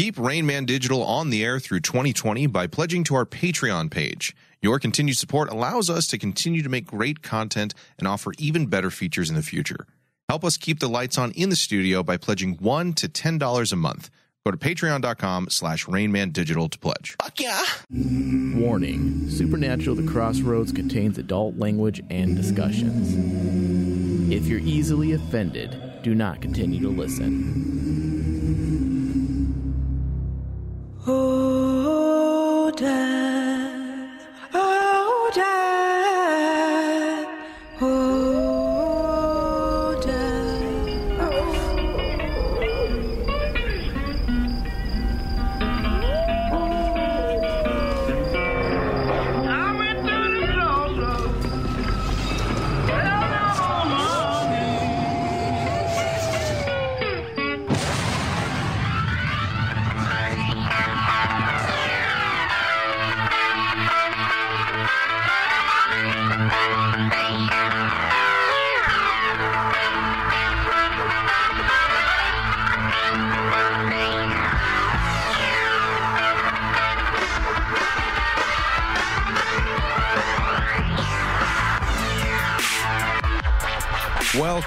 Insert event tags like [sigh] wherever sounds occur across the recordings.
Keep Rain Man Digital on the air through 2020 by pledging to our Patreon page. Your continued support allows us to continue to make great content and offer even better features in the future. Help us keep the lights on in the studio by pledging $1 to $10 a month. Go to patreon.com slash rainmandigital to pledge. Fuck yeah! Warning Supernatural The Crossroads contains adult language and discussions. If you're easily offended, do not continue to listen. Oh,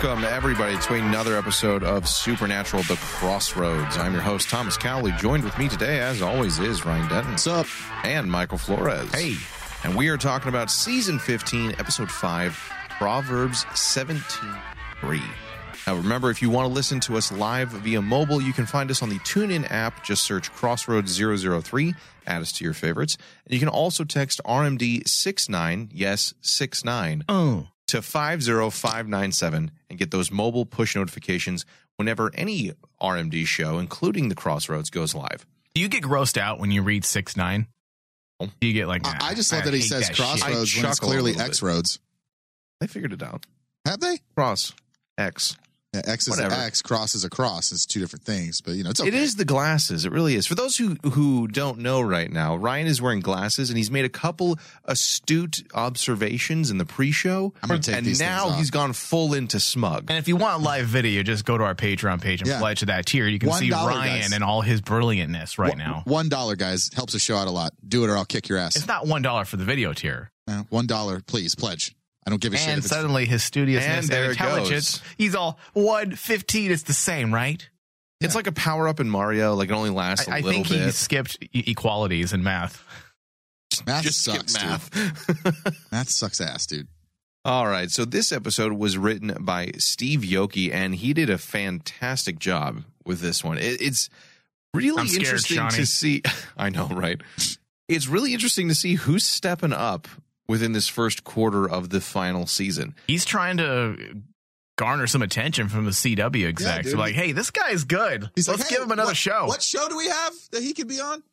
Welcome, everybody, to another episode of Supernatural The Crossroads. I'm your host, Thomas Cowley. Joined with me today, as always, is Ryan Denton. What's up? And Michael Flores. Hey. And we are talking about season 15, episode 5, Proverbs 17 3. Now, remember, if you want to listen to us live via mobile, you can find us on the TuneIn app. Just search Crossroads 003, add us to your favorites. And you can also text RMD 69, yes, 69, Oh. To 50597 and get those mobile push notifications whenever any RMD show, including the Crossroads, goes live. Do you get grossed out when you read six nine? Oh. Do you get like? I, nah, I just love that he says shit. crossroads when it's clearly. X roads. They figured it out. Have they? Cross, X. Yeah, X is Whatever. X, cross is a cross. It's two different things, but you know it's okay. It is the glasses. It really is. For those who who don't know right now, Ryan is wearing glasses and he's made a couple astute observations in the pre-show. I'm gonna take and these now things off. he's gone full into smug. And if you want live video, just go to our Patreon page and Yeah. pledge to that tier. You can see $1, Ryan guys. and all his brilliantness right One- now. One dollar, guys, helps the show out a lot. Do it or I'll kick your ass. It's not one dollar for the video tier. Uh, One dollar, please pledge. I don't give a shit. And suddenly his studiousness And and, intelligence, he's all one fifteen. It's the same, right? It's like a power-up in Mario. Like it only lasts a I, I little think bit. he skipped e- equalities in math. math Just sucks, math. dude. [laughs] Math sucks ass, dude. All right. So this episode was written by Steve Yockey, and he did a fantastic job with this one. It, it's really scared, interesting Shawnee. to see. [laughs] I know, right? It's really interesting to see who's stepping up within this first quarter of the final season. He's trying to garner some attention from the CW execs. dude. like, hey, this guy's good. He's Let's like, hey, give him another what- show. What show do we have that he could be on?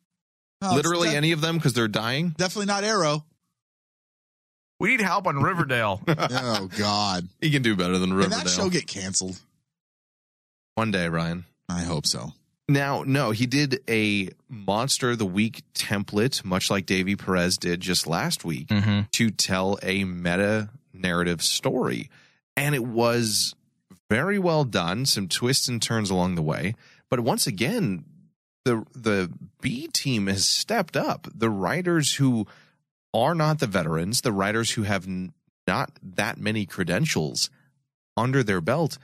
Oh, Literally def- any of them because they're dying. Definitely not Arrow. We need help on Riverdale. [laughs] oh God! He can do better than Can Riverdale. that show get canceled? One day, Ryan. I hope so. Now, no, he did a Monster of the Week template, much like Davy Perez did just last week, mm-hmm. to tell a meta narrative story. And it was very well done, some twists and turns along the way. But once again, the the B team has stepped up. The writers who are not the veterans, the writers who have n- not that many credentials under their belt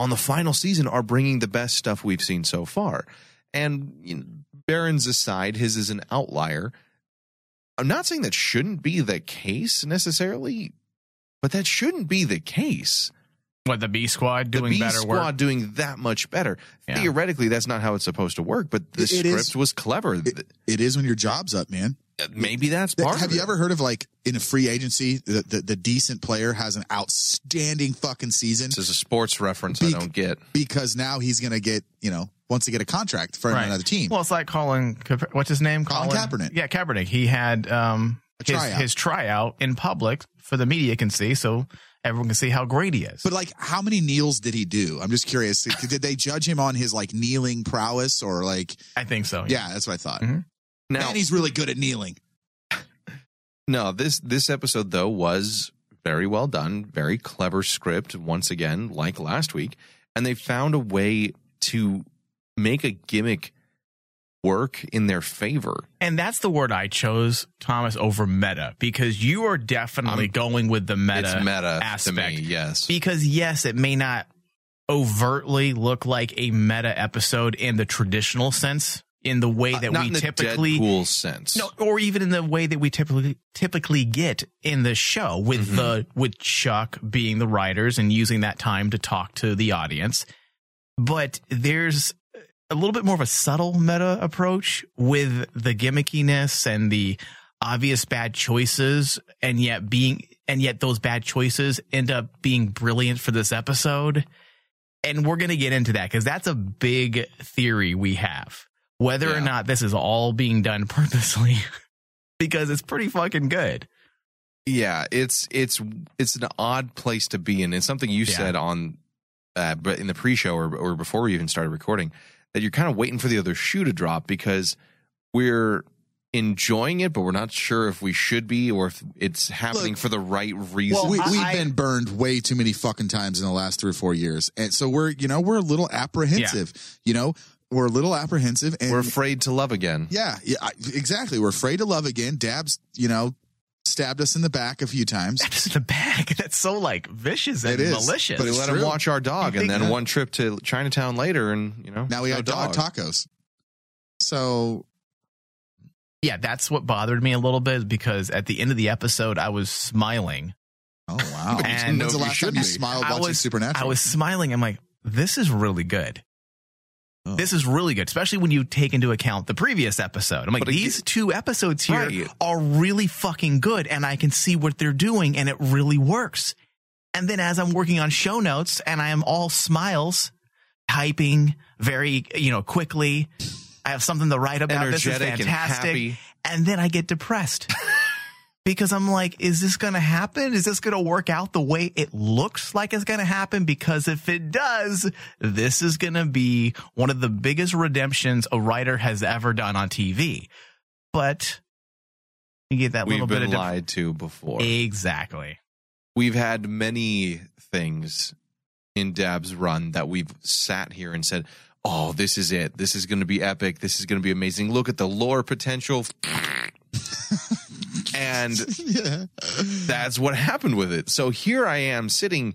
on the final season are bringing the best stuff we've seen so far. And you know, Barron's aside, his is an outlier. I'm not saying that shouldn't be the case necessarily, but that shouldn't be the case. What the B Squad doing the B better squad work? doing that much better. Yeah. Theoretically, that's not how it's supposed to work, but the It- it script is- was clever. Th- It is when your job's up, man. Maybe that's part Have of you it. ever heard of like in a free agency, the, the, the decent player has an outstanding fucking season This is a sports reference I don't get. because now he's going to get, you know, wants to get a contract for Right. another team. Well, it's like Colin. What's his name? Colin Kaepernick. Yeah, Kaepernick. He had um A his, tryout. his tryout in public for the media can see, so everyone can see how great he is. but like, how many kneels did he do? I'm just curious. did they judge him on his like kneeling prowess or like, I think so. yeah, that's what I thought. Mhm. Now, Man, he's really good at kneeling. [laughs] No, this this episode though was very well done, very clever script once again, like last week, and they found a way to make a gimmick work in their favor. And that's the word I chose, Thomas, over meta, because you are definitely going with the meta, it's meta aspect. to me, yes. Because yes, it may not overtly look like a meta episode in the traditional sense, in the way that Uh, we typically Deadpool sense. no, or even in the way that we typically typically get in the show with Mm-hmm. the with Chuck being the writers and using that time to talk to the audience. But there's a little bit more of a subtle meta approach with the gimmickiness and the obvious bad choices and yet being and yet those bad choices end up being brilliant for this episode. And we're going to get into that because that's a big theory we have. Whether or not this is all being done [laughs] purposely, because it's pretty fucking good. Yeah, it's it's it's an odd place to be in. It's something you Yeah. said on, uh, but in the pre-show or, or before we even started recording, that you're kind of waiting for the other shoe to drop because we're enjoying it, but we're not sure if we should be or if it's happening Look, for the right reason. we, we've I- been burned way too many fucking times in the last three or four years, and so we're you know we're a little apprehensive. You know, we're a little apprehensive, and we're afraid to love again. yeah, yeah, I- exactly. We're afraid to love again. Dabb's, you know, stabbed us in the back a few times. That's in the back. [laughs] That's so like vicious and It is, malicious. but We let true. him watch our dog, and then that- one trip to Chinatown later, and you know Now we no have dog tacos. So yeah, that's what bothered me a little bit because at the end of the episode, I was smiling. Oh wow! [laughs] But when's the last time you be. smiled I watching was Supernatural? I was smiling. I'm like, this is really good. Oh. This is really good, especially when you take into account the previous episode. I'm like, again- these two episodes here Right. are really fucking good, and I can see what they're doing, and it really works. And then as I'm working on show notes, and I am all smiles, typing very, you know, quickly. I have something to write about. This is Energetic and fantastic. happy. and then I get depressed [laughs] because I'm like, is this going to happen? Is this going to work out the way it looks like it's going to happen? Because if it does, this is going to be one of the biggest redemptions a writer has ever done on TV. But you get that We've little bit of lied to before. exactly. we've had many things in Dabb's run that we've sat here and said, "Oh, this is it. This is going to be epic. This is going to be amazing. Look at the lore potential." [laughs] and [laughs] yeah. that's what happened with it. So here I am sitting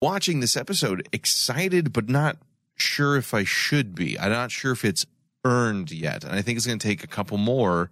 watching this episode excited but not sure if I should be. I'm not sure if it's earned yet. And I think it's going to take a couple more.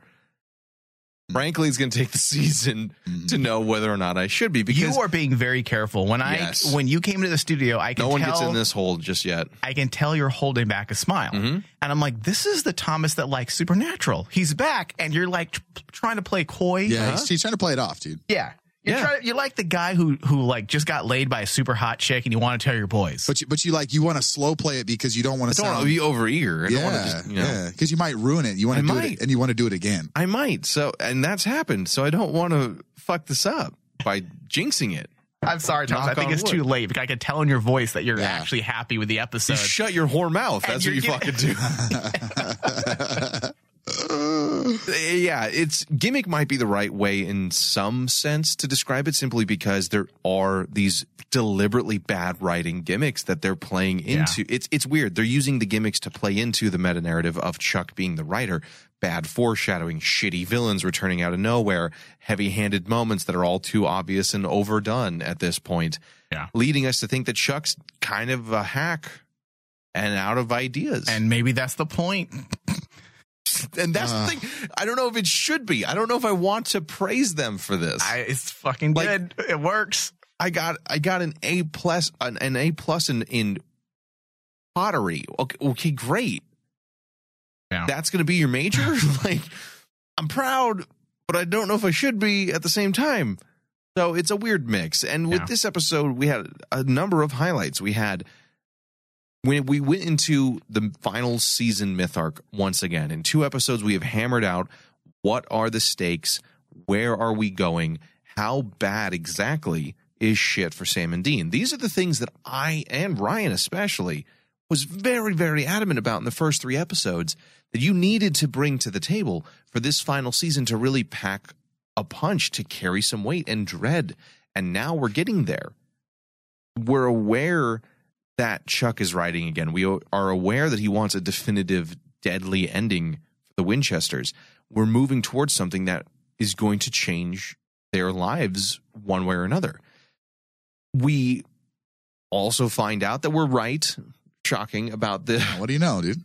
Frankly, it's going to take the season to know whether or not I should be because You are being very careful. When I Yes. when you came to the studio, I can tell no one tell gets in this hole just yet. I can tell you're holding back a smile. Mhm. And I'm like, this is the Thomas that likes Supernatural. He's back, and you're like tr- trying to play coy. Yeah, he's, he's trying to play it off, dude. yeah. You're, Yeah. trying, you're like the guy who who like just got laid by a super hot chick, and you want to tell your boys. But you, but you like you want to slow play it because you don't want I to don't want to be over eager. I don't want to yeah just, you know. yeah because you might ruin it. You want I to do might. it and you want to do it again. I might. So, and that's happened. So I don't want to fuck this up by jinxing it. I'm sorry, Thomas. I think it's wood. too late because I can tell in your voice that you're Yeah. actually happy with the episode. You shut your whore mouth. That's what you you're fucking do. [laughs] [laughs] [laughs] yeah, it's gimmick might be the right way in some sense to describe it simply because there are these deliberately bad writing gimmicks that they're playing into. It's it's weird. They're using the gimmicks to play into the meta narrative of Chuck being the writer. Bad foreshadowing, shitty villains returning out of nowhere, heavy-handed moments that are all too obvious and overdone at this point. Yeah. Leading us to think that Chuck's kind of a hack and out of ideas. and maybe that's the point. [laughs] And that's Uh. the thing. I don't know if it should be. I don't know if I want to praise them for this. I, I, it's fucking Like- good. It works. I got I got an A plus an, an A plus in in pottery. Okay, okay, great. Yeah. That's going to be your major. [laughs] [laughs] like, I'm proud, but I don't know if I should be at the same time. So it's a weird mix. And with Yeah. this episode, we had a number of highlights. We had when we went into the final season myth arc once again. In two episodes, we have hammered out what are the stakes, where are we going, how bad exactly is shit for Sam and Dean. These are the things that I and Ryan especially was very, very adamant about in the first three episodes that you needed to bring to the table for this final season to really pack a punch to carry some weight and dread. And now we're getting there. We're aware that Chuck is writing again. We are aware that he wants a definitive deadly ending for the Winchesters. We're moving towards something that is going to change their lives one way or another. We also find out that we're right. Shocking about the [laughs] What do you know, dude?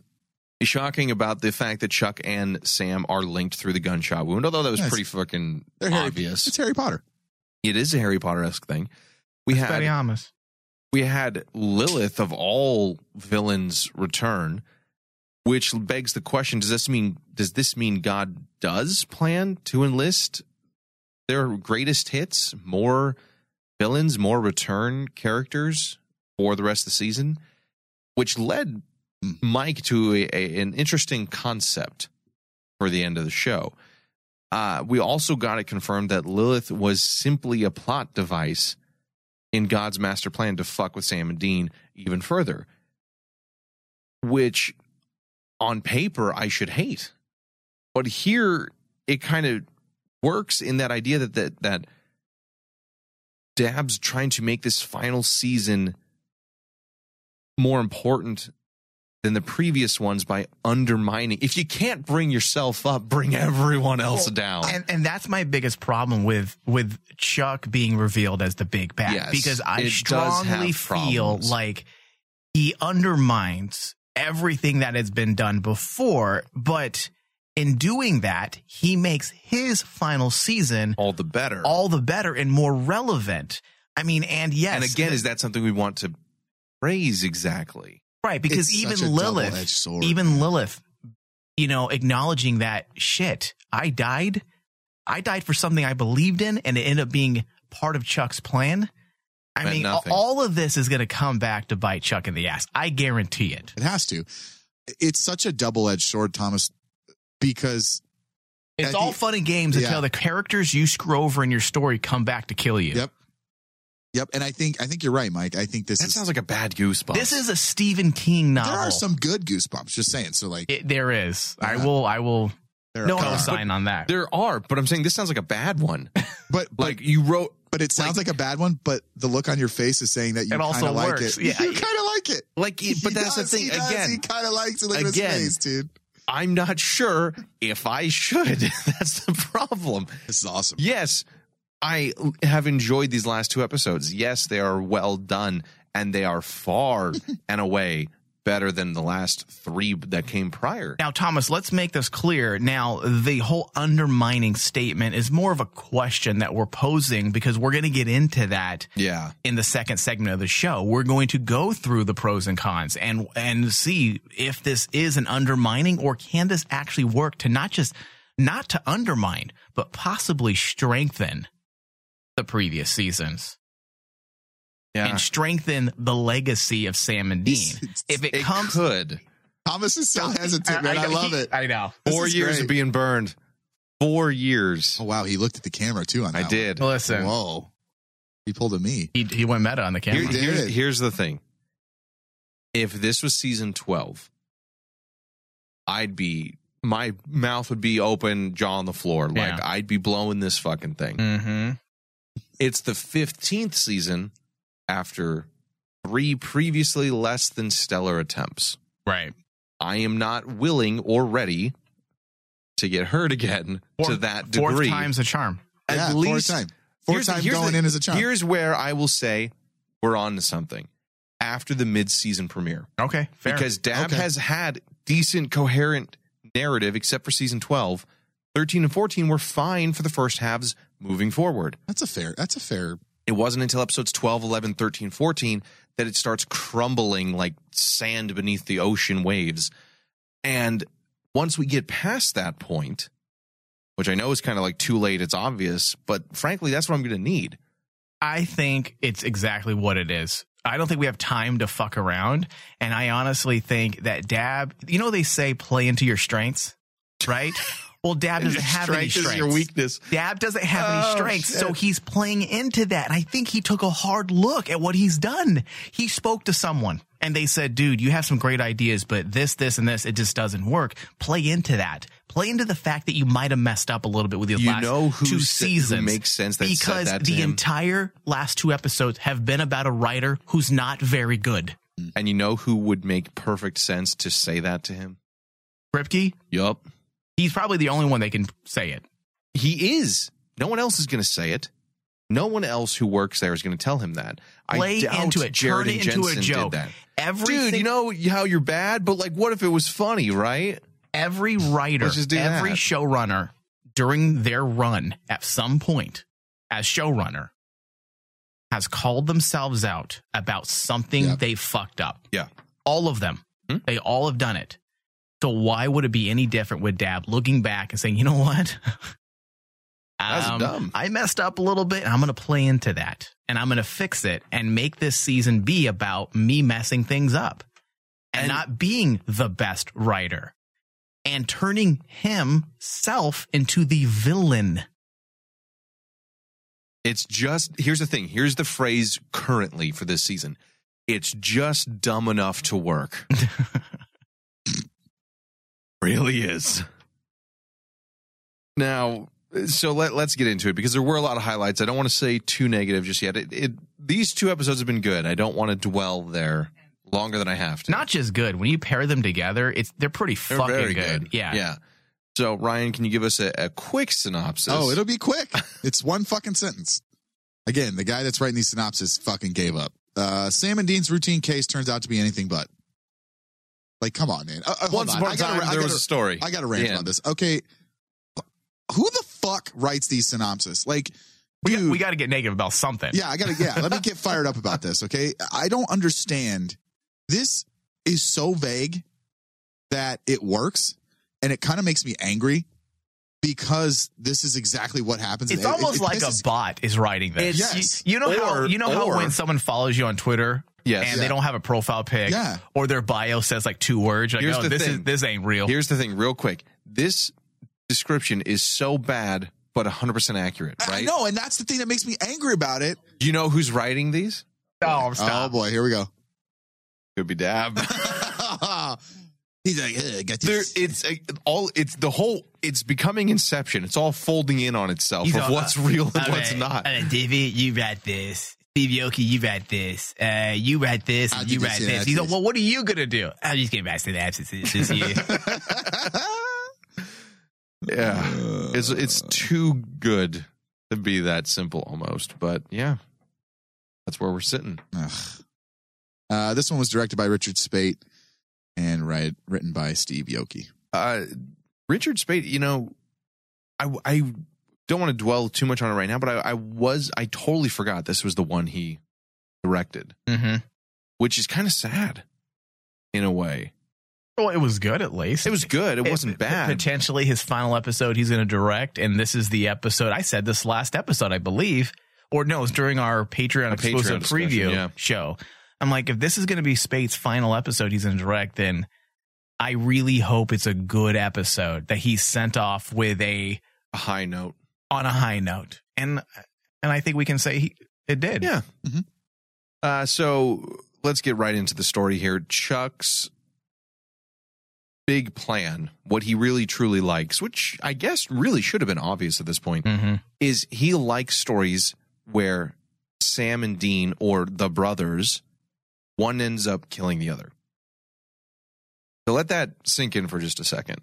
shocking about the fact that Chuck and Sam are linked through the gunshot wound. Although that was Yes. pretty fucking They're Harry, obvious. It's Harry Potter. It is a Harry Potter esque thing. We had Expelliarmus. We had Lilith of all villains return, which begs the question: Does this mean does this mean God does plan to enlist their greatest hits, more villains, more return characters for the rest of the season? Which led Mike to a, a- an interesting concept for the end of the show. Uh, we also got it confirmed that Lilith was simply a plot device in God's master plan to fuck with Sam and Dean even further, which on paper I should hate. But here it kind of works in that idea that that that Dabb's trying to make this final season more important than the previous ones by undermining. If you can't bring yourself up, bring everyone else Well, down. And and that's my biggest problem with with Chuck being revealed as the big bad Yes, because I strongly feel like he undermines everything that has been done before, but in doing that, he makes his final season all the better. all the better and more relevant. I mean, and yes, and again, is that something we want to praise exactly? Right because It's even Lilith, sword, even man. Lilith, you know, acknowledging that shit, I died. I died for something I believed in, and it ended up being part of Chuck's plan. I Meant mean, nothing. all of this is going to come back to bite Chuck in the ass. I guarantee it. It has to. It's such a double edged sword, Thomas, because It's all the- fun and games Yeah. until the characters you screw over in your story come back to kill you. Yep. Yep, and I think I think you're right, Mike. I think this That is sounds like a bad goosebump. This is a Stephen King novel. there are some good goosebumps. Just saying. So like, It, there is. I will. I will there No, are, co-sign on that. there are, but I'm saying this sounds like a bad one. [laughs] but but Like you wrote but it sounds like, a bad one. But the look on your face is saying that you kind also of like it. Yeah. [laughs] you kind of like it. like, it, but He that's does, the thing. He does. Again, he kind of likes it. Look at again, his face, dude. I'm not sure if I should. [laughs] that's the problem. This is awesome. Yes, I have enjoyed these last two episodes. Yes, they are well done, and they are far [laughs] and away better than the last three that came prior. Now, Thomas, let's make this clear. Now, the whole undermining statement is more of a question that we're posing because we're going to get into that Yeah. in the second segment of the show. We're going to go through the pros and cons and and see if this is an undermining or can this actually work to not just not to undermine, but possibly strengthen the previous seasons Yeah. and strengthen the legacy of Sam and Dean. It's- If it, it comes could. Thomas is so hesitant, man. I, know, love he- it. I know. This Four years great. of being burned. Four years. Oh wow, he looked at the camera too on that. I one. did. Listen, Whoa, he pulled a me. he, he went meta on the camera. Here- did. here's, here's the thing. If this was season 12, I'd be, my mouth would be open, jaw on the floor. Like, Yeah. I'd be blowing this fucking thing. mm-hmm. It's the 15th season after three previously less than stellar attempts. Right. I am not willing or ready to get hurt again to Fourth- that Fourth degree. time's a charm. At yeah, least- fourth time. Fourth Here's the- time going the- in as a chump. Here's where I will say we're on to something after the mid-season premiere. Okay, fair. because Dabb Okay. has had decent, coherent narrative, except for season 12. 13 and 14 were fine for the first halves moving forward. That's a fair. That's a fair. It wasn't until episodes 12, 11, 13, 14 that it starts crumbling like sand beneath the ocean waves. And once we get past that point, which I know is kind of like too late, it's obvious, but frankly, that's what I'm going to need. I think it's exactly what it is. I don't think we have time to fuck around. And I honestly think that Dabb, you know, they say play into your strengths, right? [laughs] Well, Dabb doesn't have any Strength is strengths. your weakness. Dabb doesn't have Oh, any strengths, so he's playing into that. And I think he took a hard look at what he's done. He spoke to someone and they said, dude, you have some great ideas, but this, this, and this, it just doesn't work. Play into that. Play into the fact that you might have messed up a little bit with your You last know who two sa- who seasons. makes sense that said because the him? entire last two episodes have been about a writer who's not very good. And you know who would make perfect sense to say that to him? Kripke, Yup. He's probably the only one that can say it. He is. No one else is going to say it. No one else who works there is going to tell him that. Play I doubt into it. Jared Turn it into a joke. Did that. Everything, Dude, you know how you're bad, but like, what if it was funny, right? every writer, Let's just do every that. showrunner during their run at some point as showrunner has called themselves out about something they fucked up. Yeah. All of them. Hmm? They all have done it. So why would it be any different with Dabb looking back and saying, you know what? [laughs] That's um, dumb. I messed up a little bit and I'm going to play into that and I'm going to fix it and make this season be about me messing things up and, And- not being the best writer and turning himself into the villain. It's just here's the thing. Here's the phrase currently for this season. It's just dumb enough to work. [laughs] really is. Now, so let, let's get into it because there were a lot of highlights. I don't want to say too negative just yet. It, it these two episodes have been good. I don't want to dwell there longer than I have to. Not just good. When you pair them together, it's they're pretty They're fucking very good. Yeah. Yeah. So Ryan, can you give us a, a quick synopsis? Oh, it'll be quick. It's one fucking sentence. Again, the guy that's writing these synopses fucking gave up. Uh, Sam and Dean's routine case turns out to be anything but. Like, come on, man. Uh, uh, hold Once on. upon I a gotta- time, there was gotta- a story. I got to rant The about this. Okay, who the fuck writes these synopses? Like, We, dude, we got to get negative about something. yeah, I gotta. Yeah, let me get [laughs] fired up about this. Okay, I don't understand. This is so vague that it works, and it kind of makes me angry because this is exactly what happens. It's It- it- almost it like a bot is writing this. Yes. You, you know how you know how when someone follows you on Twitter Yes. and Yeah. they don't have a profile pic Yeah. or their bio says like two words. Like, Here's oh, the this is this ain't real. Here's the thing, real quick. This description is so bad, but 100% accurate, I right? know, and that's the thing that makes me angry about it. Do you know who's writing these? oh, Oh boy, here we go. Could be Dabb. [laughs] [laughs] He's like, "Ugh, got there, it's uh, all. It's the whole. It's becoming Inception. It's all folding in on itself He's of what's real and all what's right, not. all right, David, you write this. Steve Yockey, you write this. Uh, you write this. I'll And you this, write yeah, this. He's like, well, what are you gonna do? I'm just getting back to the absence. It's just you. [laughs] yeah, it's it's too good to be that simple almost. But yeah, that's where we're sitting. Ugh. Uh, this one was directed by Richard Speight and right, written by Steve Yockey. Uh, Richard Speight, you know, I I don't want to dwell too much on it right now, but I, I was I totally forgot this was the one he directed, mm-hmm. which is kind of sad in a way. Well, it was good at least. It was good. It wasn't bad. Potentially his final episode he's going to direct, and this is the episode. I said this last episode, I believe, or no, it was during our Patreon A exclusive discussion, preview yeah. show. I'm like, if this is going to be Speight's final episode he's going to direct, then I really hope it's a good episode that he sent off with a A high note. On a high note, and and I think we can say he, it did. Yeah. Mhm. Uh, so let's get right into the story here. Chuck's big plan, what he really truly likes, which I guess really should have been obvious at this point, Mm-hmm. is he likes stories where Sam and Dean or the brothers, one ends up killing the other. So let that sink in for just a second.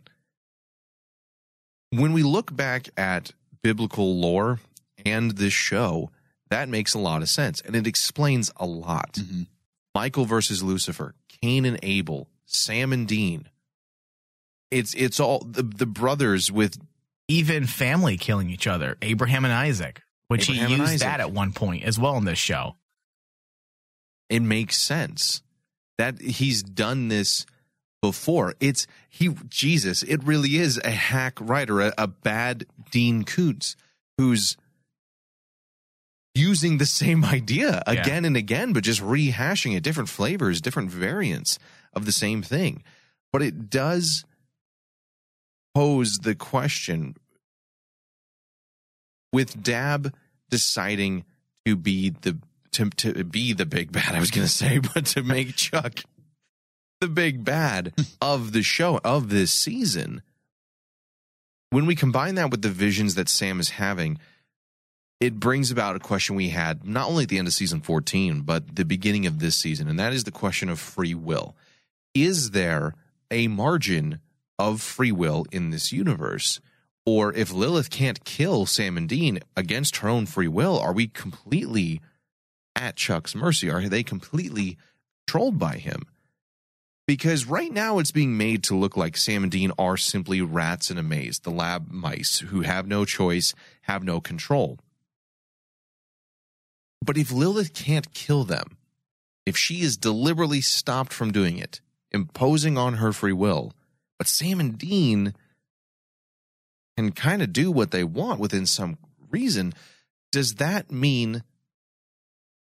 When we look back at biblical lore and this show, that makes a lot of sense and it explains a lot. Mhm. Michael versus Lucifer, Cain and Abel, Sam and Dean. It's it's all the, the brothers with Even family killing each other, Abraham and Isaac, which Abraham he used that at one point as well in this show. it makes sense that he's done this before. It's he Jesus. It really is a hack writer, a, a bad Dean Koontz who's using the same [laughs] idea Yeah. again and again, but just rehashing it, different flavors, different variants of the same thing. But it does pose the question with Dabb deciding to be the to to be the big bad. I was going to say, [laughs] but to make Chuck the big bad hmm. of the show of this season. When we combine that with the visions that Sam is having, it brings about a question we had not only at the end of season 14, but the beginning of this season, and that is the question of free will. Is there a margin of free will in this universe? Or if Lilith can't kill Sam and Dean against her own free will, are we completely at Chuck's mercy? Are they completely controlled by him? Because right now it's being made to look like Sam and Dean are simply rats in a maze, the lab mice who have no choice, have no control. But if Lilith can't kill them, if she is deliberately stopped from doing it, imposing on her free will, but Sam and Dean can kind of do what they want within some reason, does that mean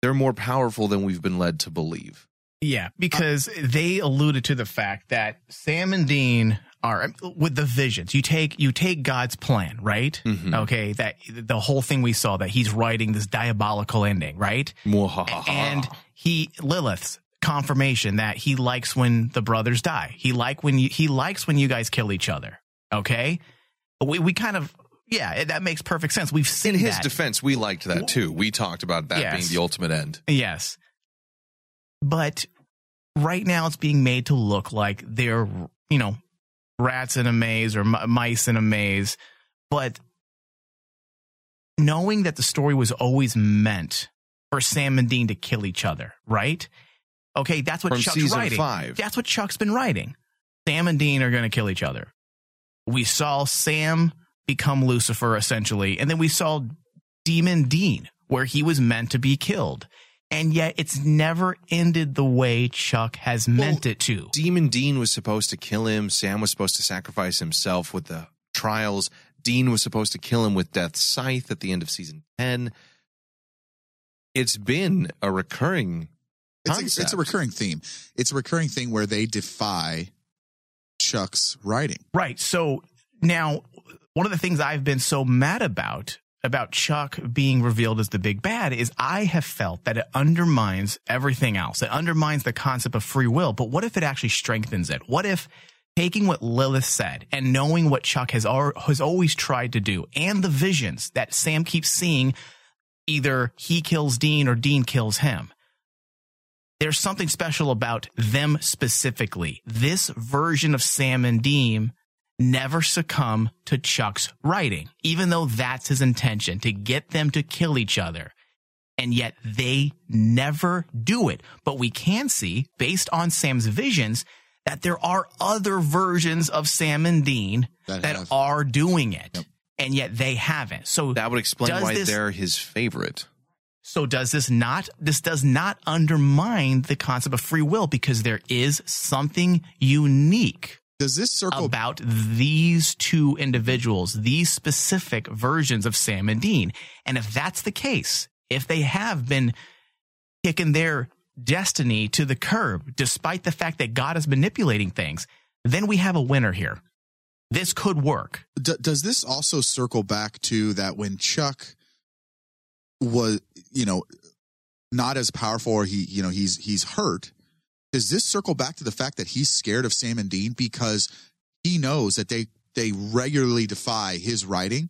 they're more powerful than we've been led to believe? Yeah, because they alluded to the fact that Sam and Dean are with the visions. You take you take God's plan, right? Mhm. Okay, that the whole thing we saw that he's writing this diabolical ending, right? And he Lilith's confirmation that he likes when the brothers die. He like when you he likes when you guys kill each other. Okay, we we kind of yeah, that makes perfect sense. We've seen in his that. defense, we liked that too. We talked about that Yes. being the ultimate end. Yes. But right now it's being made to look like they're, you know, rats in a maze or m- mice in a maze. But knowing that the story was always meant for Sam and Dean to kill each other, right? Okay, that's what From Chuck's season writing. five. That's what Chuck's been writing. Sam and Dean are going to kill each other. We saw Sam become Lucifer essentially, and then we saw Demon Dean, where he was meant to be killed. And yet it's never ended the way Chuck has meant it to. Demon Dean was supposed to kill him. Sam was supposed to sacrifice himself with the trials. Dean was supposed to kill him with Death's Scythe at the end of season 10. It's been a recurring It's a, it's a recurring theme. It's a recurring thing where they defy Chuck's writing. Right. So now, one of the things I've been so mad about about Chuck being revealed as the big bad is I have felt that it undermines everything else. It undermines the concept of free will. But what if it actually strengthens it? What if taking what Lilith said and knowing what Chuck has has always tried to do and the visions that Sam keeps seeing, either he kills Dean or Dean kills him there's something special about them specifically. This version of Sam and Dean never succumb to Chuck's writing, even though that's his intention to get them to kill each other. And yet they never do it. But we can see, based on Sam's visions, that there are other versions of Sam and Dean That that, are doing it. Yep. And yet they haven't. So that would explain why this- they're his favorite. so does this not this does not undermine the concept of free will because there is something unique Does this circle about these two individuals, these specific versions of Sam and Dean. And if that's the case, if they have been kicking their destiny to the curb despite the fact that God is manipulating things, then we have a winner here. This could work. D- does this also circle back to that when Chuck was, you know, not as powerful or he, you know, he's he's hurt? Does this circle back to the fact that he's scared of Sam and Dean because he knows that they they regularly defy his writing?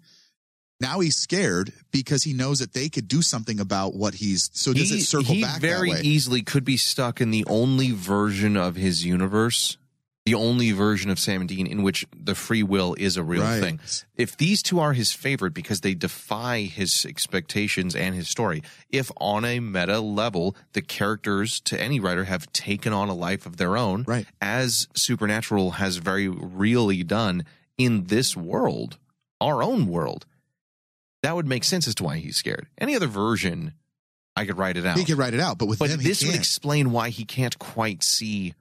Now he's scared because he knows that they could do something about what he's. So does he, it circle he back very easily could be stuck in the only version of his universe, the only version of Sam and Dean in which the free will is a real Right. thing. If these two are his favorite because they defy his expectations and his story, if on a meta level the characters to any writer have taken on a life of their own, Right. as Supernatural has very really done in this world, our own world, that would make sense as to why he's scared. Any other version, I could write it out. He could write it out, but with But them, this would explain why he can't quite see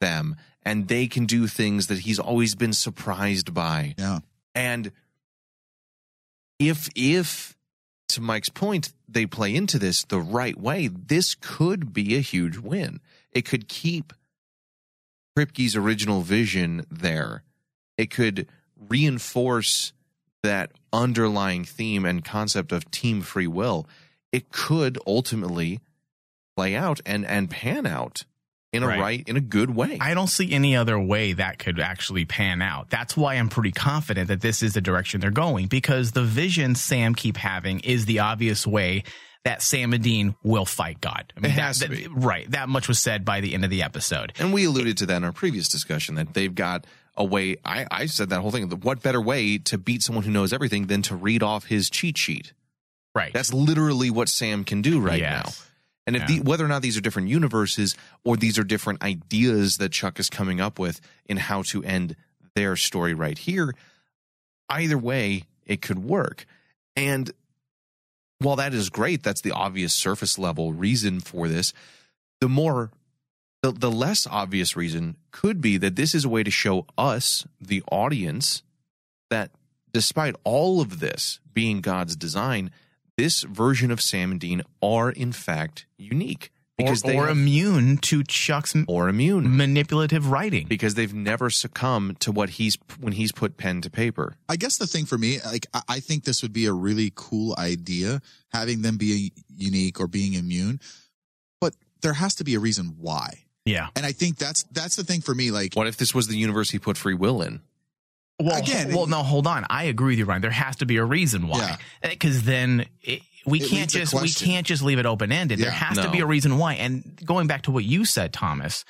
them, and they can do things that he's always been surprised by. yeah. And if if to Mike's point, they play into this the right way, this could be a huge win. It could keep Kripke's original vision there. It could reinforce that underlying theme and concept of team free will. It could ultimately play out and and pan out in a Right. right in a good way. I don't see any other way that could actually pan out. That's why I'm pretty confident that this is the direction they're going because the vision Sam keep having is the obvious way that Sam and Dean will fight God. I It has that, to be. that- right. That much was said by the end of the episode. And we alluded to that in our previous discussion that they've got a way. I, I said that whole thing. What better way to beat someone who knows everything than to read off his cheat sheet? Right. That's literally what Sam can do right Yes. now. And if Yeah. the, whether or not these are different universes or these are different ideas that Chuck is coming up with in how to end their story right here, either way, it could work. And while that is great, that's the obvious surface level reason for this. The more, the, the less obvious reason could be that this is a way to show us, the audience, that despite all of this being God's design, this version of Sam and Dean are in fact unique because or, they or have- immune to Chuck's m- or immune manipulative writing. because they've never succumbed to what he's when he's put pen to paper. I guess the thing for me, like, I- I think this would be a really cool idea, having them be unique or being immune, but there has to be a reason why. Yeah. And I think that's that's the thing for me. Like, What if this was the universe he put free will in? Well, Again, well, no, hold on. I agree with you, Ryan. There has to be a reason why, because then it, we It can't just we can't just leave it open ended. There Yeah. has to be a reason why. And going back to what you said, Thomas,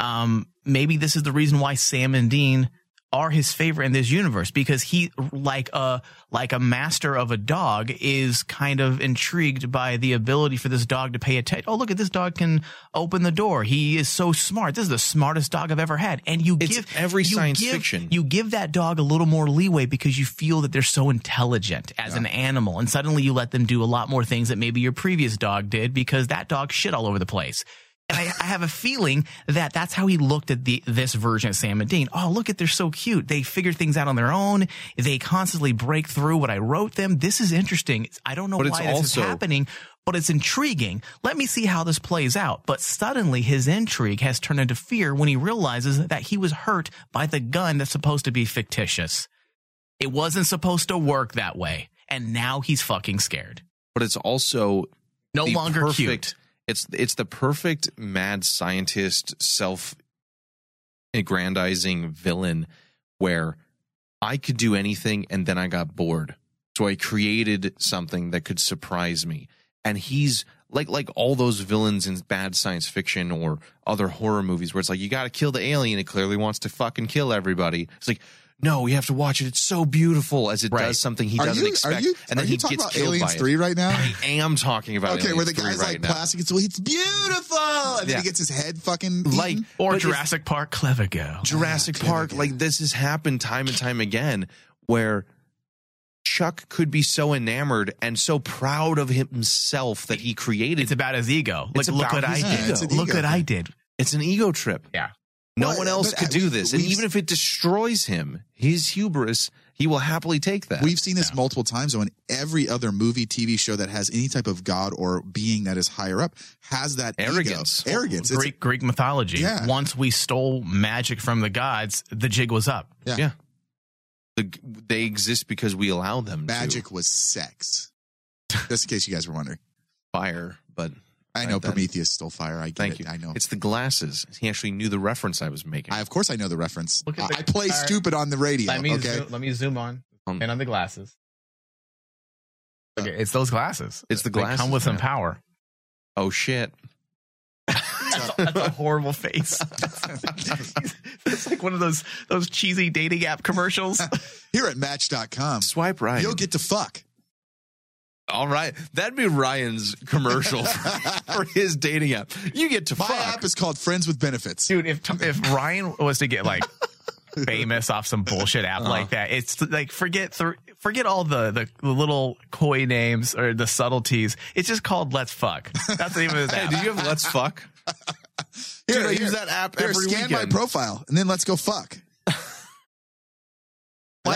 um, maybe this is the reason why Sam and Dean are his favorite in this universe because he like a like a master of a dog is kind of intrigued by the ability for this dog to pay attention. Oh, look at this dog can open the door. He is so smart. This is the smartest dog I've ever had. And you It's give every you science give- fiction. You give that dog a little more leeway because you feel that they're so intelligent as an animal, and suddenly you let them do a lot more things that maybe your previous dog did because that dog shit all over the place. And I, I have a feeling that that's how he looked at the this version of Sam and Dean. Oh, look at they're so cute. They figure things out on their own. They constantly break through what I wrote them. This is interesting. I don't know But it's why this also- is happening, but it's intriguing. Let me see how this plays out. But suddenly his intrigue has turned into fear when he realizes that he was hurt by the gun that's supposed to be fictitious. It wasn't supposed to work that way. And now he's fucking scared. But it's also No longer perfect, cute. It's it's the perfect mad scientist self aggrandizing villain where I could do anything and then I got bored. So I created something that could surprise me. And he's like like all those villains in bad science fiction or other horror movies where it's like you got to kill the alien it clearly wants to fucking kill everybody. It's like no, we have to watch it. It's so beautiful as it Right. does something he are doesn't you expect, are you and are then you he talking gets about killed Aliens by it. Three right now? I am talking about Okay, where the guy's right like now. plastic, it's it's beautiful, and then he gets his head fucking Like eaten. Or but if- Jurassic Park, clever girl. Jurassic Park, like this has happened time and time again, where Chuck could be so enamored and so proud of himself that he created. It's about his ego. Like, It's look about what I his ego. did. It's Look what I did. It's an ego trip. Yeah. No Well, one else but, could do this, and even if it destroys him, his hubris, he will happily take that. We've seen this multiple times. though, in every other movie, TV show that has any type of god or being that is higher up has that ego. Arrogance. Arrogance. It's- Greek Greek mythology. Yeah. Once we stole magic from the gods, the jig was up. yeah. yeah, the, they exist because we allow them Magic was sex. Just in case you guys were wondering. fire. But I know Right. Prometheus stole fire. I get thank it. you. I know. It's the glasses. He actually knew the reference I was making. I, of course, I know the reference. Look at I- the- I play all right. stupid on the radio. Let me okay. zoom, let me zoom on Um, and on the glasses. Okay, it's those glasses. It's the They glasses, come with some power. oh shit! That's a, that's a horrible face. [laughs] [laughs] it's like one of those those cheesy dating app commercials. [laughs] Here at Match.com, Swipe right. you'll get to fuck. All right, that'd be Ryan's commercial [laughs] for, for his dating app. You get to My fuck. app is called Friends with Benefits. Dude, if if Ryan was to get like [laughs] famous off some bullshit app Uh-huh. like that, it's like forget th- forget all the, the the little coy names or the subtleties. It's just called Let's Fuck. That's the name of his Hey, app. did you have Let's Fuck? [laughs] Dude, I use that app Here, every scan weekend. my profile, and then let's go fuck.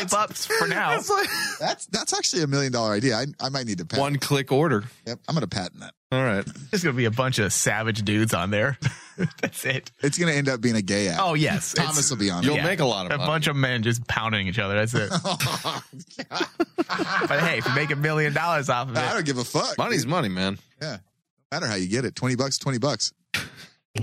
Wipe up for now. It's like That's that's actually a million dollar idea. I, I might need to patent. one click order. Yep, I'm going to patent that. All right. There's gonna be a bunch of savage dudes on there. [laughs] That's it. It's going to end up being a gay app. Oh yes, Thomas will be on You'll it. make a lot of a money. bunch of men just pounding each other. That's it. [laughs] Oh, but hey, if you make a million dollars off of it, I don't give a fuck. Money's money, man. Yeah. No matter how you get it. 20 bucks, 20 bucks. [laughs]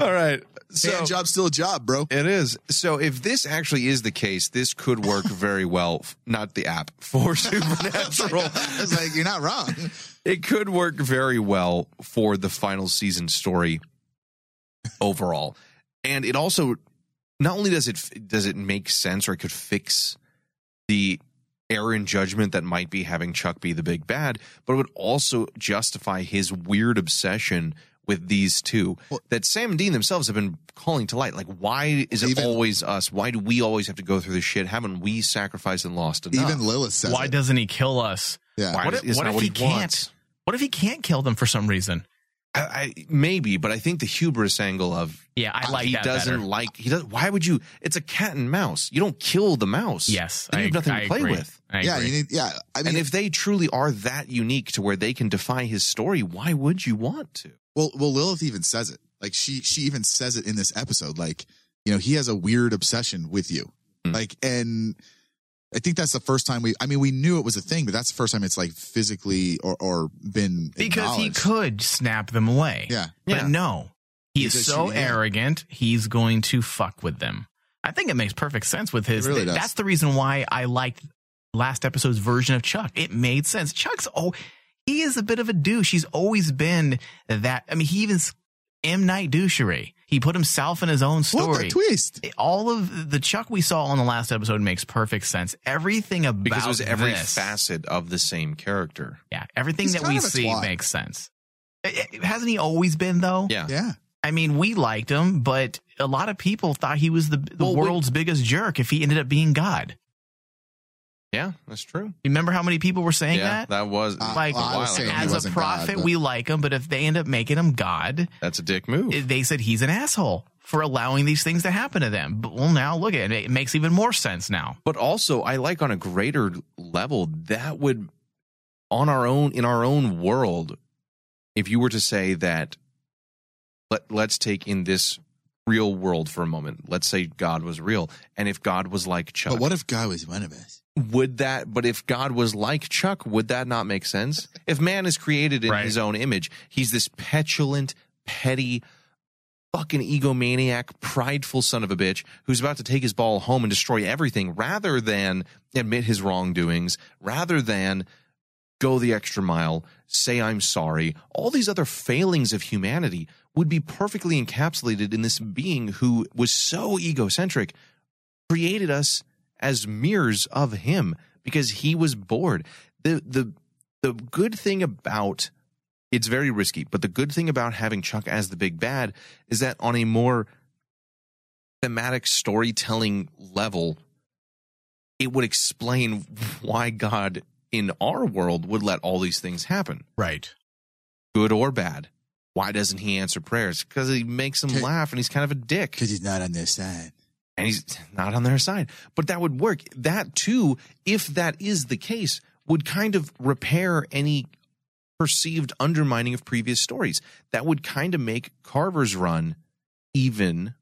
All right. So Hand job's still a job, bro. it is. So if this actually is the case, this could work [laughs] very well. Not the app for [laughs] Supernatural. Like, you're not wrong. it could work very well for the final season story. overall. And it also not only does it does it make sense or it could fix the error in judgment that might be having Chuck be the big bad, but it would also justify his weird obsession with these two that Sam and Dean themselves have been calling to light. Like, why is it always us? Why do we always have to go through this shit? Haven't we sacrificed and lost enough? Even Lilith says Why it. doesn't he kill us? Yeah. Why What does- if, what if what he, he can't? wants? What if he can't kill them for some reason? I, I, maybe, but I think the hubris angle of Yeah, I like he that doesn't better. like he does. Why would you? It's a cat and mouse. You don't kill the mouse. Yes, then I, you have nothing I to play agree. with. I yeah, agree. you need. Yeah, I mean, and if they truly are that unique to where they can defy his story, why would you want to? Well, well, Lilith even says it. Like she, she even says it in this episode. Like, you know, he has a weird obsession with you. Hmm. Like, and I think that's the first time we. I mean, we knew it was a thing, but that's the first time it's like physically or or been because he could snap them away. Yeah, But Yeah. no, he He's is so shooting hand. arrogant. He's going to fuck with them. I think it makes perfect sense with his. It really does. That's the reason why I liked last episode's version of Chuck. It made sense. Chuck's oh, he is a bit of a douche. He's always been that. I mean, he even s- M Night douchery. He put himself in his own story. what a twist! All of the Chuck we saw on the last episode makes perfect sense. Everything about Because it was every this- facet of the same character. Yeah, everything He's that we see twat. makes sense. Eh, eh, Hasn't he always been though? Yeah. Yeah, I mean, we liked him, but a lot of people thought he was the the Well, we- world's biggest jerk if he ended up being God. Yeah, that's true. You remember how many people were saying yeah, that? that was Uh, like well, was as a wasn't God, prophet, we like him, but if they end up making him God, that's a dick move. they said he's an asshole for allowing these things to happen to them. But well, now look at it; it makes even more sense now. but also, I like on a greater level that would on our own in our own world. If you were to say that, let let's take in this real world for a moment. Let's say God was real, and if God was like Chuck, but what if God was one of us? Would that but if god was like chuck would that not make sense if man is created in Right. his own image he's this petulant petty fucking egomaniac prideful son of a bitch who's about to take his ball home and destroy everything rather than admit his wrongdoings rather than go the extra mile say i'm sorry all these other failings of humanity would be perfectly encapsulated in this being who was so egocentric created us as mirrors of him because he was bored. The the the good thing about it's very risky, but the good thing about having Chuck as the big bad is that on a more thematic storytelling level, it would explain why God in our world would let all these things happen, Right. good or bad. Why doesn't he answer prayers? Because he makes them laugh and he's kind of a dick Because he's not on their side. And he's not on their side. But that would work. That too, if that is the case, would kind of repair any perceived undermining of previous stories. That would kind of make Carver's run, even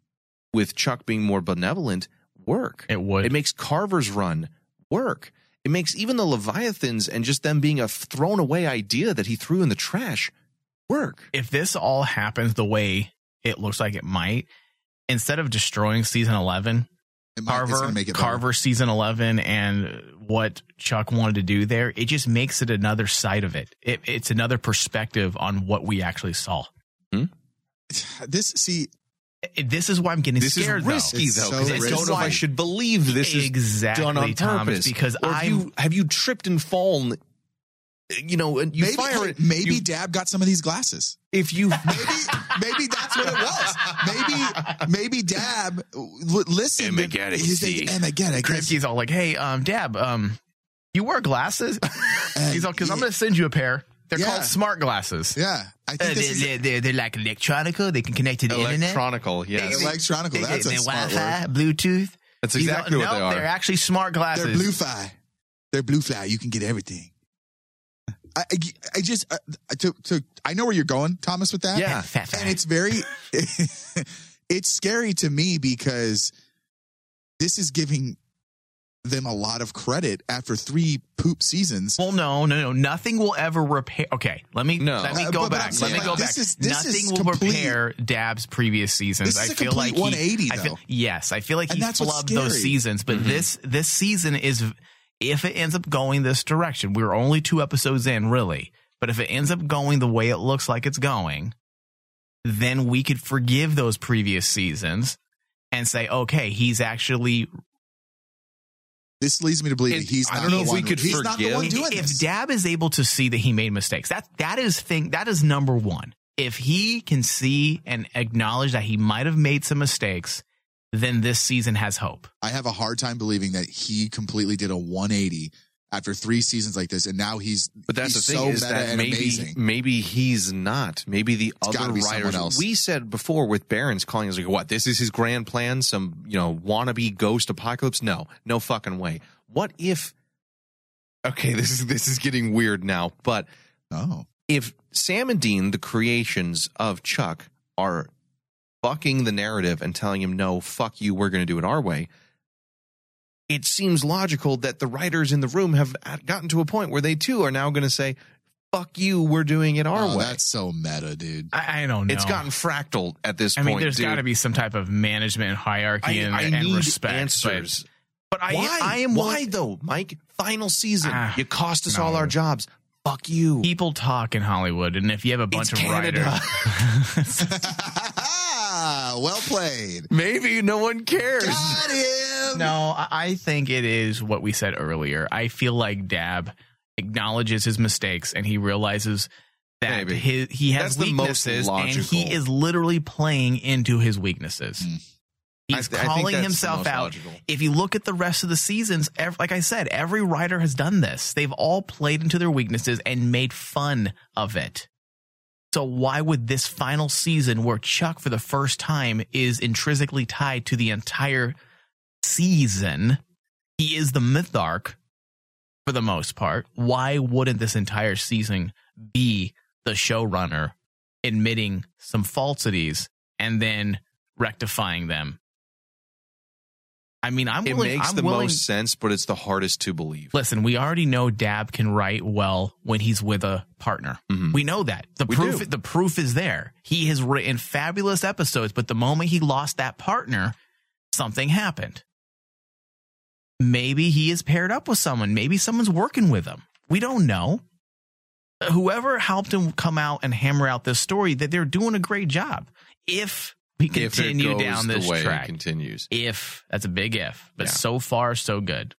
with Chuck being more benevolent, work. It would. It makes Carver's run work. It makes even the Leviathans and just them being a thrown away idea that he threw in the trash work. if this all happens the way it looks like it might, instead of destroying season 11, It might, Carver, gonna make it. Carver season 11 and what Chuck wanted to do there, it just makes it another side of it. it it's another perspective on what we actually saw. Hmm? This see, This is why I'm getting scared. This is risky It's though, so because I don't know if I should believe this is exactly done on Thomas, purpose. because Or have I'm you have you tripped and fallen? You know, and you maybe fire it. maybe you- Dabb got some of these glasses. if you Maybe maybe that's what it was. Maybe maybe Dabb l- listened. Emma Gaddis, He's see. like, Emma Gaddis, Kripke's all like, "Hey, um, Dabb, um, you wear glasses?" [laughs] He's all because I'm going to send you a pair. They're Yeah. called smart glasses. Yeah, I Uh, think this is they're, they're, they're like electronical. They can connect to the internet. electronical, yes, electronical. That's a They're smart Wi-Fi, word. Bluetooth. that's These exactly are- what no, they are. They're actually smart glasses. They're blue fly. They're blue fly. You can get everything. I, I, I just uh, to to I know where you're going, Thomas, with that. Yeah. Fat, fat. and it's very [laughs] it's scary to me because this is giving them a lot of credit after three poop seasons. Well, no, no, no. Nothing will ever repair. Okay, let me No. let me Uh, go but- but back. I'm Let me like, go this back. is- this Nothing is will complete- repair Dabb's previous seasons. This is I a feel like complete he, 180 I feel, though. yes, I feel like And he that's flubbed those seasons. But Mhm. this this season is if it ends up going this direction. We're only two episodes in, really. But if it ends up going the way it looks like it's going, then we could forgive those previous seasons and say, okay, he's actually This leads me to believe It- that he's I not don't know the if we one. could he's not the one forgive- doing if this. Dabb is able to see that he made mistakes, that that is thing that is number one. If he can see and acknowledge that he might have made some mistakes, then this season has hope. I have a hard time believing that he completely did a 180 after three seasons like this, and now he's But that's he's the thing so is that maybe amazing. maybe he's not. Maybe the gotta other be writers. else. We said before with Barron's calling us like, what? This is his grand plan? Some you know wannabe ghost apocalypse? No, no fucking way. What if? Okay, [laughs] this is this is getting weird now. But Oh, if Sam and Dean, the creations of Chuck, are bucking the narrative and telling him, no, fuck you, we're going to do it our way, it seems logical that the writers in the room have gotten to a point where they too are now going to say, fuck you, we're doing it our Oh, way. that's so meta, dude. I, I don't know. It's gotten fractal at this I point. I mean, there's dude. got to be some type of management hierarchy I, and, I and need respect. answers. But, but I, why? I am why willing- though, Mike? Final season. Ah, you cost us no. all our jobs. Fuck you. People talk in Hollywood, and if you have a bunch It's of Canada. writers, [laughs] [laughs] well played. Maybe no one cares. Got him. No, I I think it is what we said earlier. I feel like Dabb acknowledges his mistakes and he realizes that Maybe. his, he has That's the most weaknesses and he is literally playing into his weaknesses. Hmm. He's th- calling himself out. logical. If you look at the rest of the seasons, ev- like I said, every writer has done this. They've all played into their weaknesses and made fun of it. So why would this final season where Chuck for the first time is intrinsically tied to the entire season, he is the mytharch for the most part. Why wouldn't this entire season be the showrunner admitting some falsities and then rectifying them? I mean, I'm It willing. makes I'm the willing, most sense, but it's the hardest to believe. Listen, we already know Dabb can write well when he's with a partner. Mhm. We know that. The We proof do. the proof is there. He has written fabulous episodes, but the moment he lost that partner, something happened. Maybe he is paired up with someone. Maybe someone's working with him. We don't know. Whoever helped him come out and hammer out this story, that they're doing a great job. If we continue down this way track, continues. if that's a big if, but Yeah. so far so good.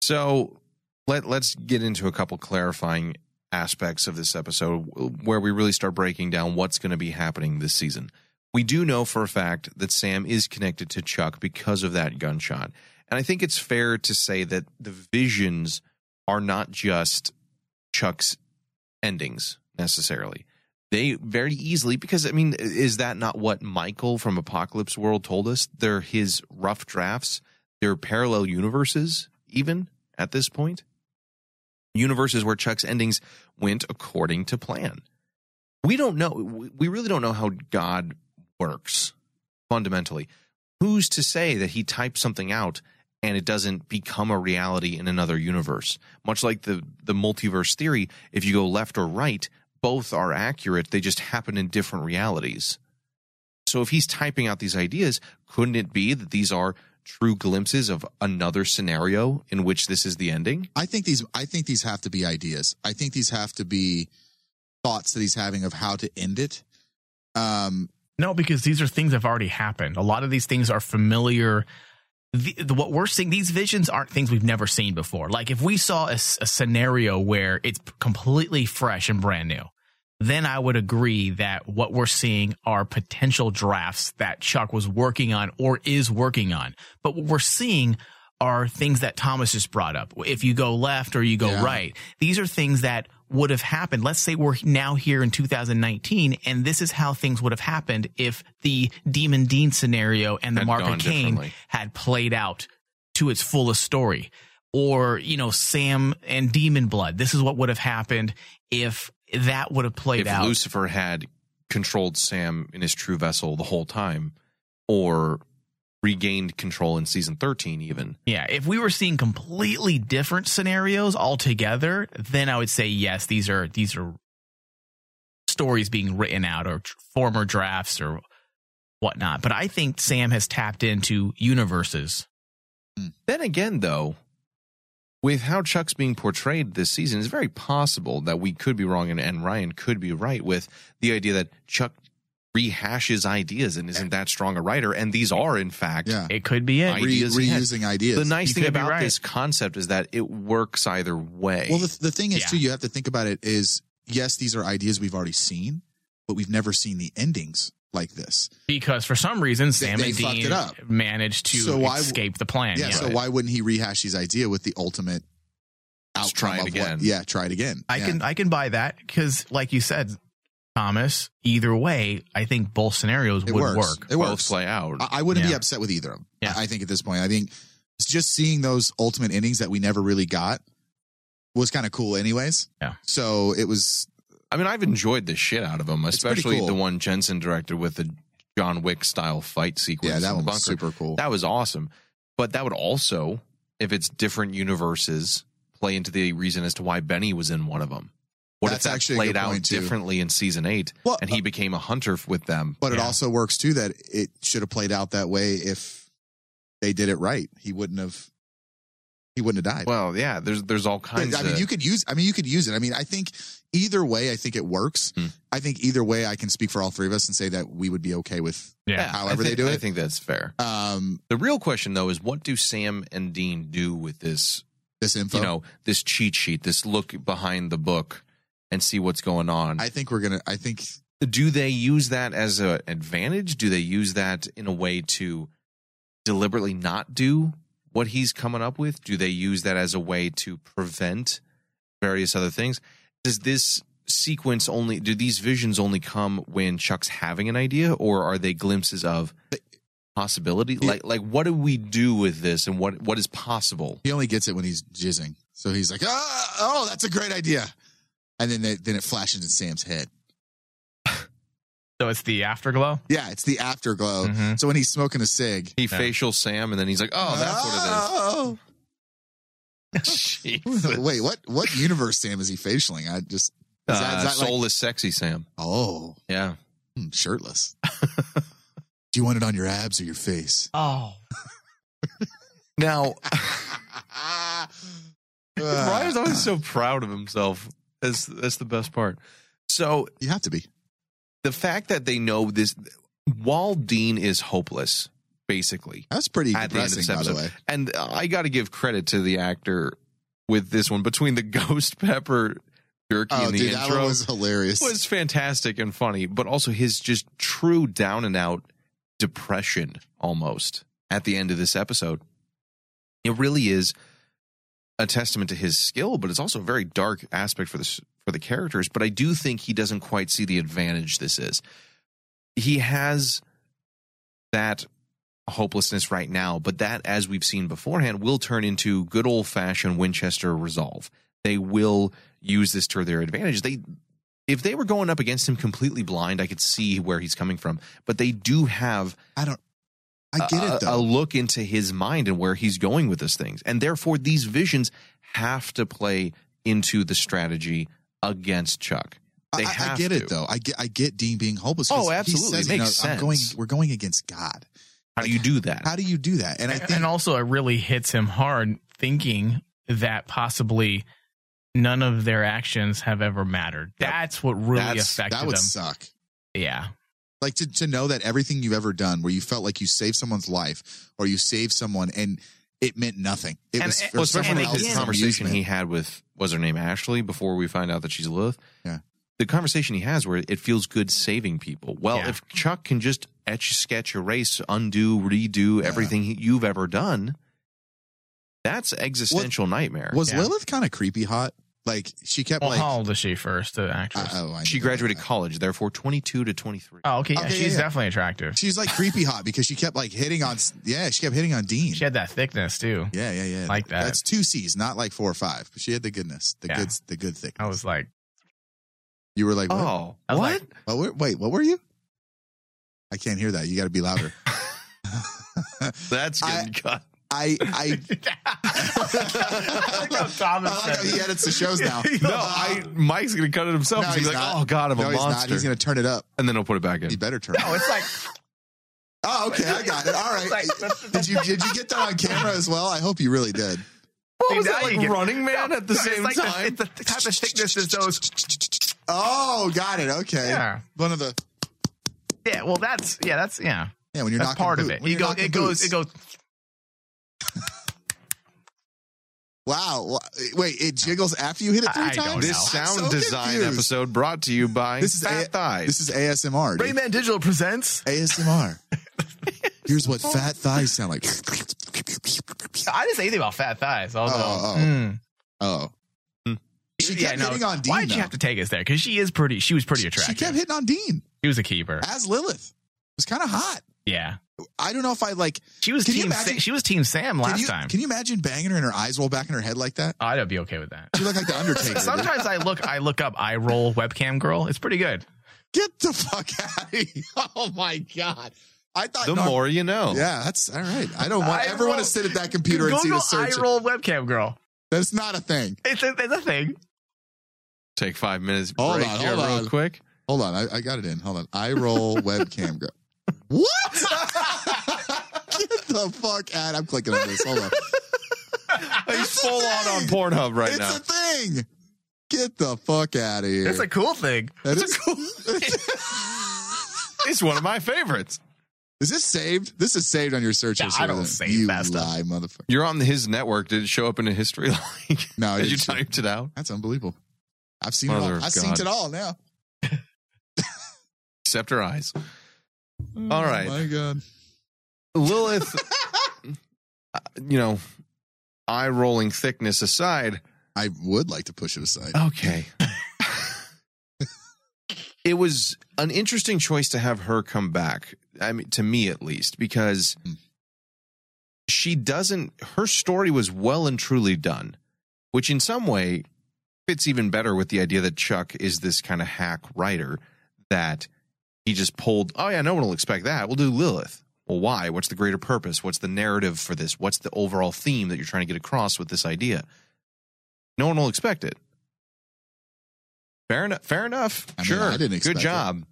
So let let's get into a couple clarifying aspects of this episode where we really start breaking down what's going to be happening this season. We do know for a fact that Sam is connected to Chuck because of that gunshot. And I think it's fair to say that the visions are not just Chuck's endings necessarily. They very easily, because I mean, is that not what Michael from Apocalypse World told us? They're his rough drafts, they're parallel universes, even at this point. Universes where Chuck's endings went according to plan. We don't know, we really don't know how God works fundamentally. Who's to say that he types something out and it doesn't become a reality in another universe? Much like the, the multiverse theory, if you go left or right, both are accurate. They just happen in different realities. So if he's typing out these ideas, couldn't it be that these are true glimpses of another scenario in which this is the ending? I think these. I think these have to be ideas. I think these have to be thoughts that he's having of how to end it. Um, No, because these are things that have already happened. A lot of these things are familiar. The, the, what we're seeing, these visions aren't things we've never seen before. Like if we saw a scenario where it's completely fresh and brand new, then I would agree that what we're seeing are potential drafts that Chuck was working on or is working on. But what we're seeing are things that Thomas just brought up. If you go left or you go Yeah. right, these are things that would have happened. Let's say we're now here in 2019, and this is how things would have happened if the Demon Dean scenario and the Had Mark of had played out to its fullest story. Or, you know, Sam and Demon Blood. This is what would have happened if that would have played out. if out. Lucifer had controlled Sam in his true vessel the whole time, or regained control in season 13, even. Yeah, if we were seeing completely different scenarios altogether, then I would say yes, these are these are stories being written out or former drafts or whatnot. But I think Sam has tapped into universes. Hmm. Then again, though, with how Chuck's being portrayed this season, it's very possible that we could be wrong and, and Ryan could be right with the idea that Chuck rehashes ideas and isn't that strong a writer. And these are, in fact, Yeah. It could be it. I- Re- ideas he reusing ideas. the nice You thing about right. this concept is that it works either way. Well, the, the thing is, Yeah. too, you have to think about it is yes, these are ideas we've already seen, but we've never seen the endings like this. because for some reason Sam they and fucked Dean it up. managed to So why- escape the plan. Yeah. Yeah, So why wouldn't he rehash his idea with the ultimate Let's outcome try it of again. What, yeah, try it again. I Yeah. can I can buy that because, like you said, Thomas. Either way, I think both scenarios It would works. work. It both works. play out. I, I wouldn't be upset with either of them. Yeah. I, I think at this point, I think it's just seeing those ultimate endings that we never really got was kind of cool, anyways. Yeah. So it was. I mean, I've enjoyed the shit out of them, especially cool. the one Jensen directed with the John Wick style fight sequence. Yeah, that one was super cool. That was awesome. But that would also, if it's different universes, play into the reason as to why Benny was in one of them. What That's if that actually played out too. differently in season eight Well, and he uh, became a hunter with them? But it also works too that it should have played out that way if they did it right. He wouldn't have. He wouldn't have died. Well, yeah, there's there's all kinds I mean, of you could use. I mean, you could use it. I mean, I think either way, I think it works. Hmm. I think either way, I can speak for all three of us and say that we would be okay with. Yeah. yeah, however I they do it. I think that's fair. Um, The real question though is what do Sam and Dean do with this this info. you know, this cheat sheet, this look behind the book and see what's going on. I think we're gonna. I think do they use that as an advantage? Do they use that in a way to deliberately not do what he's coming up with? Do they use that as a way to prevent various other things? Does this sequence only do these visions only come when Chuck's having an idea or are they glimpses of possibility? Like like what do we do with this and what what is possible? he only gets it when he's jizzing. So he's like, oh, oh that's a great idea. And then they, then it flashes in Sam's head. So it's the afterglow. Yeah, it's the afterglow. Mhm. So when he's smoking a cig, He Yeah. facial Sam and then he's like, "Oh, that's oh. what it is." [laughs] Jesus. Wait, what? What universe Sam is he facialing? I just is that, Uh, is that like, soulless sexy Sam. oh Yeah. hmm, shirtless? [laughs] Do you want it on your abs or your face? Oh, [laughs] Now, Uh, Ryan's always so proud of himself. That's that's the best part. So you have to be. The fact that they know this, while Dean is hopeless, basically That's pretty at the end of this by the episode, way. and I got to give credit to the actor with this one between the [laughs] ghost pepper jerky Oh, and the dude, that intro was hilarious. was fantastic and funny, but also his just true down and out depression almost at the end of this episode. It really is a testament to his skill, but it's also a very dark aspect for the for the characters. But I do think he doesn't quite see the advantage this is. He has that hopelessness right now, but that, as we've seen beforehand, will turn into good old fashioned Winchester resolve. They will use this to their advantage. They if they were going up against him completely blind, I could see where he's coming from. But they do have I don't. I get a, it a look into his mind and where he's going with this things. And therefore, these visions have to play into the strategy against Chuck. They I, I get to. it though. I get. I get Dean being hopeless. Oh, he absolutely. says, It you makes know, I'm going. sense. We're going against God. How do you do that? How do you do that? And I and, think and also it really hits him hard, thinking that possibly none of their actions have ever mattered. That's what really That's- affected that would them. suck. Yeah, Like to, to know that everything you've ever done where you felt like you saved someone's life or you saved someone and it meant nothing. It And- was and- for well, especially someone with his else's conversation he had with was her name Ashley before we find out that she's Lilith. Yeah. The conversation he has where it feels good saving people. Well, Yeah. if Chuck can just etch, sketch, erase, undo, redo Yeah. everything he, you've ever done, that's existential nightmare. Was Yeah. Lilith kind of creepy hot? Like she kept well, like. how old is she first? The I- actress. Uh, oh, I she graduated that. college, therefore 22 to 23. oh, okay, yeah, Okay, she's yeah, yeah. definitely attractive. She's like creepy hot because she kept like hitting on. Yeah, she kept hitting on Dean. She had that thickness too. yeah, yeah, yeah. Like that. That's two C's, not like four or five. But she had the goodness, the Yeah. good, the good thickness. I was like, you were like, what? Oh, what? like, What were- wait, what were you? I can't hear that. You got to be louder. [laughs] That's I- getting cut. I, I, I [laughs] like how Thomas I like how he edits the shows now. [laughs] No, I Mike's gonna cut it himself. No, he's, he's like, not. "Oh God, I'm no, a he's not. monster," He's going to turn it up. and then he'll put it back in. He better turn. it No, up. it's like [laughs] Oh, okay, I got it. All right. It's like- did you did you get that on camera as well? I hope you really did. What was that, like you get- Running Man at the No, same it's like time? The, it's the type of thickness as those. Oh, got it. Okay. Yeah. One of the Yeah, well, that's yeah, that's yeah, Yeah, when you're that's knocking part of it. when You go, it goes, boots. it goes. Wow. Wait, it jiggles after you hit it three I don't times. know. This sound so design confused. episode brought to you by This is Fat A- Thighs. This is ASMR. dude. Rainman Digital presents. ASMR. [laughs] Here's what fat thighs sound like. I didn't say anything about fat thighs. Although, Oh, oh. mm. Oh. She yeah, kept no. hitting on Dean. Why'd you have to take us there? Because she is pretty. She was pretty attractive. She attractive. kept hitting on Dean She was a keeper. as Lilith. It was kind of hot. Yeah, I don't know if I like. she was team. imagine- Sa- she was team Sam Can last you, time. can you imagine banging her and her eyes roll back in her head like that? Oh, I'd be okay with that. She looked like the [laughs] Undertaker. Sometimes I look. I look up. I roll webcam girl. It's pretty good. Get the fuck out of here. [laughs] Oh my God. I thought the norm- more you know. Yeah, that's all right. I don't want I everyone roll- to sit at that computer and see the search. I roll webcam girl. That's not a thing. It's a, it's a thing. Take five minutes Hold break on, here hold real on. quick. Hold on, I, I got it in. Hold on. I roll [laughs] webcam girl. What? Get the fuck out. I'm clicking on this. Hold on. [laughs] He's full on on Pornhub right it's now. It's a thing. Get the fuck out of here. It's a cool thing. That is, cool. [laughs] It's one of my favorites. is this saved? This is saved on your search Yeah, history. I don't save you that stuff. lie, motherfucker. You're on his network. Did it show up in a history [laughs] like No, I as you didn't see it. typed it out? That's unbelievable. I've seen Mother it all. I've seen it all now. Except her eyes. Oh all right. Oh my God. Lilith, uh, you know, eye rolling thickness aside, I would like to push it aside. okay. it was an interesting choice to have her come back. I mean, to me at least, because Hmm. she doesn't, her story was well and truly done, which in some way fits even better with the idea that Chuck is this kind of hack writer that he just pulled, oh, yeah, no one will expect that. We'll do Lilith. Well, why? What's the greater purpose? What's the narrative for this? What's the overall theme that you're trying to get across with this idea? No one will expect it. Fair enough. Fair enough. I mean, sure. I didn't expect Good it. job.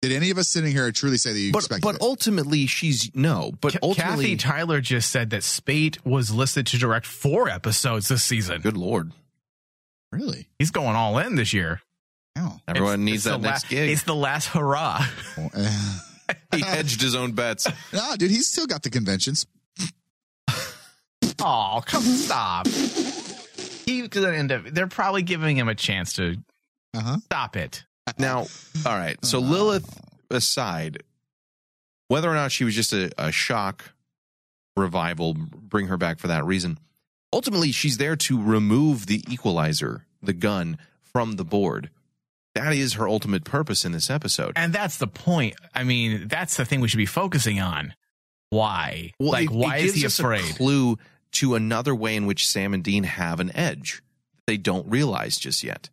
Did any of us sitting here truly say that you But expected but it? ultimately, she's no. But Ca- ultimately, Kathy Tyler just said that Speight was listed to direct four episodes this season. good lord, really? He's going all in this year. Oh. everyone It's- needs it's that the next la- gig. It's the last hurrah. Eh. [laughs] he hedged his own bets. no, dude, he's still got the conventions. Oh, come stop. He could end up. They're probably giving him a chance to Uh huh. stop it. Now, all right. So Lilith aside, whether or not she was just a, a shock revival, bring her back for that reason. Ultimately, she's there to remove the equalizer, the gun, from the board. That is her ultimate purpose in this episode. And that's the point. I mean, that's the thing we should be focusing on. Why? Well, like, it- it why is he us a afraid? clue to another way in which Sam and Dean have an edge they don't realize just yet.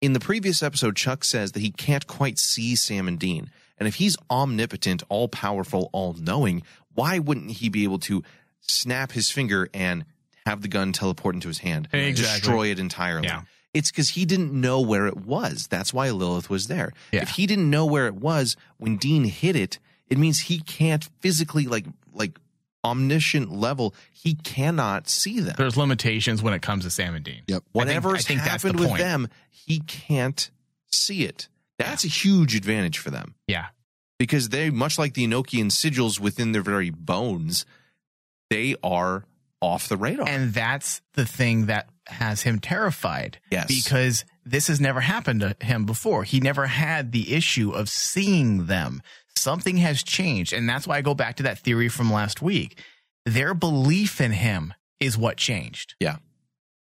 In the previous episode, Chuck says that he can't quite see Sam and Dean. And if he's omnipotent, all powerful, all knowing, why wouldn't he be able to snap his finger and have the gun teleport into his hand, and Exactly. destroy it entirely? Yeah. It's because he didn't know where it was. That's why Lilith was there. Yeah. If he didn't know where it was when Dean hit it, it means he can't physically like like omniscient level. He cannot see them. There's limitations when it comes to Sam and Dean. Yep. Whatever's I think that's the happened with point. them, he can't see it. That's a huge advantage for them Yeah. because they, much like the Enochian sigils within their very bones, they are off the radar. And that's the thing that has him terrified. Yes. Because this has never happened to him before. He never had the issue of seeing them. Something has changed. And that's why I go back to that theory from last week. Their belief in him is what changed. Yeah.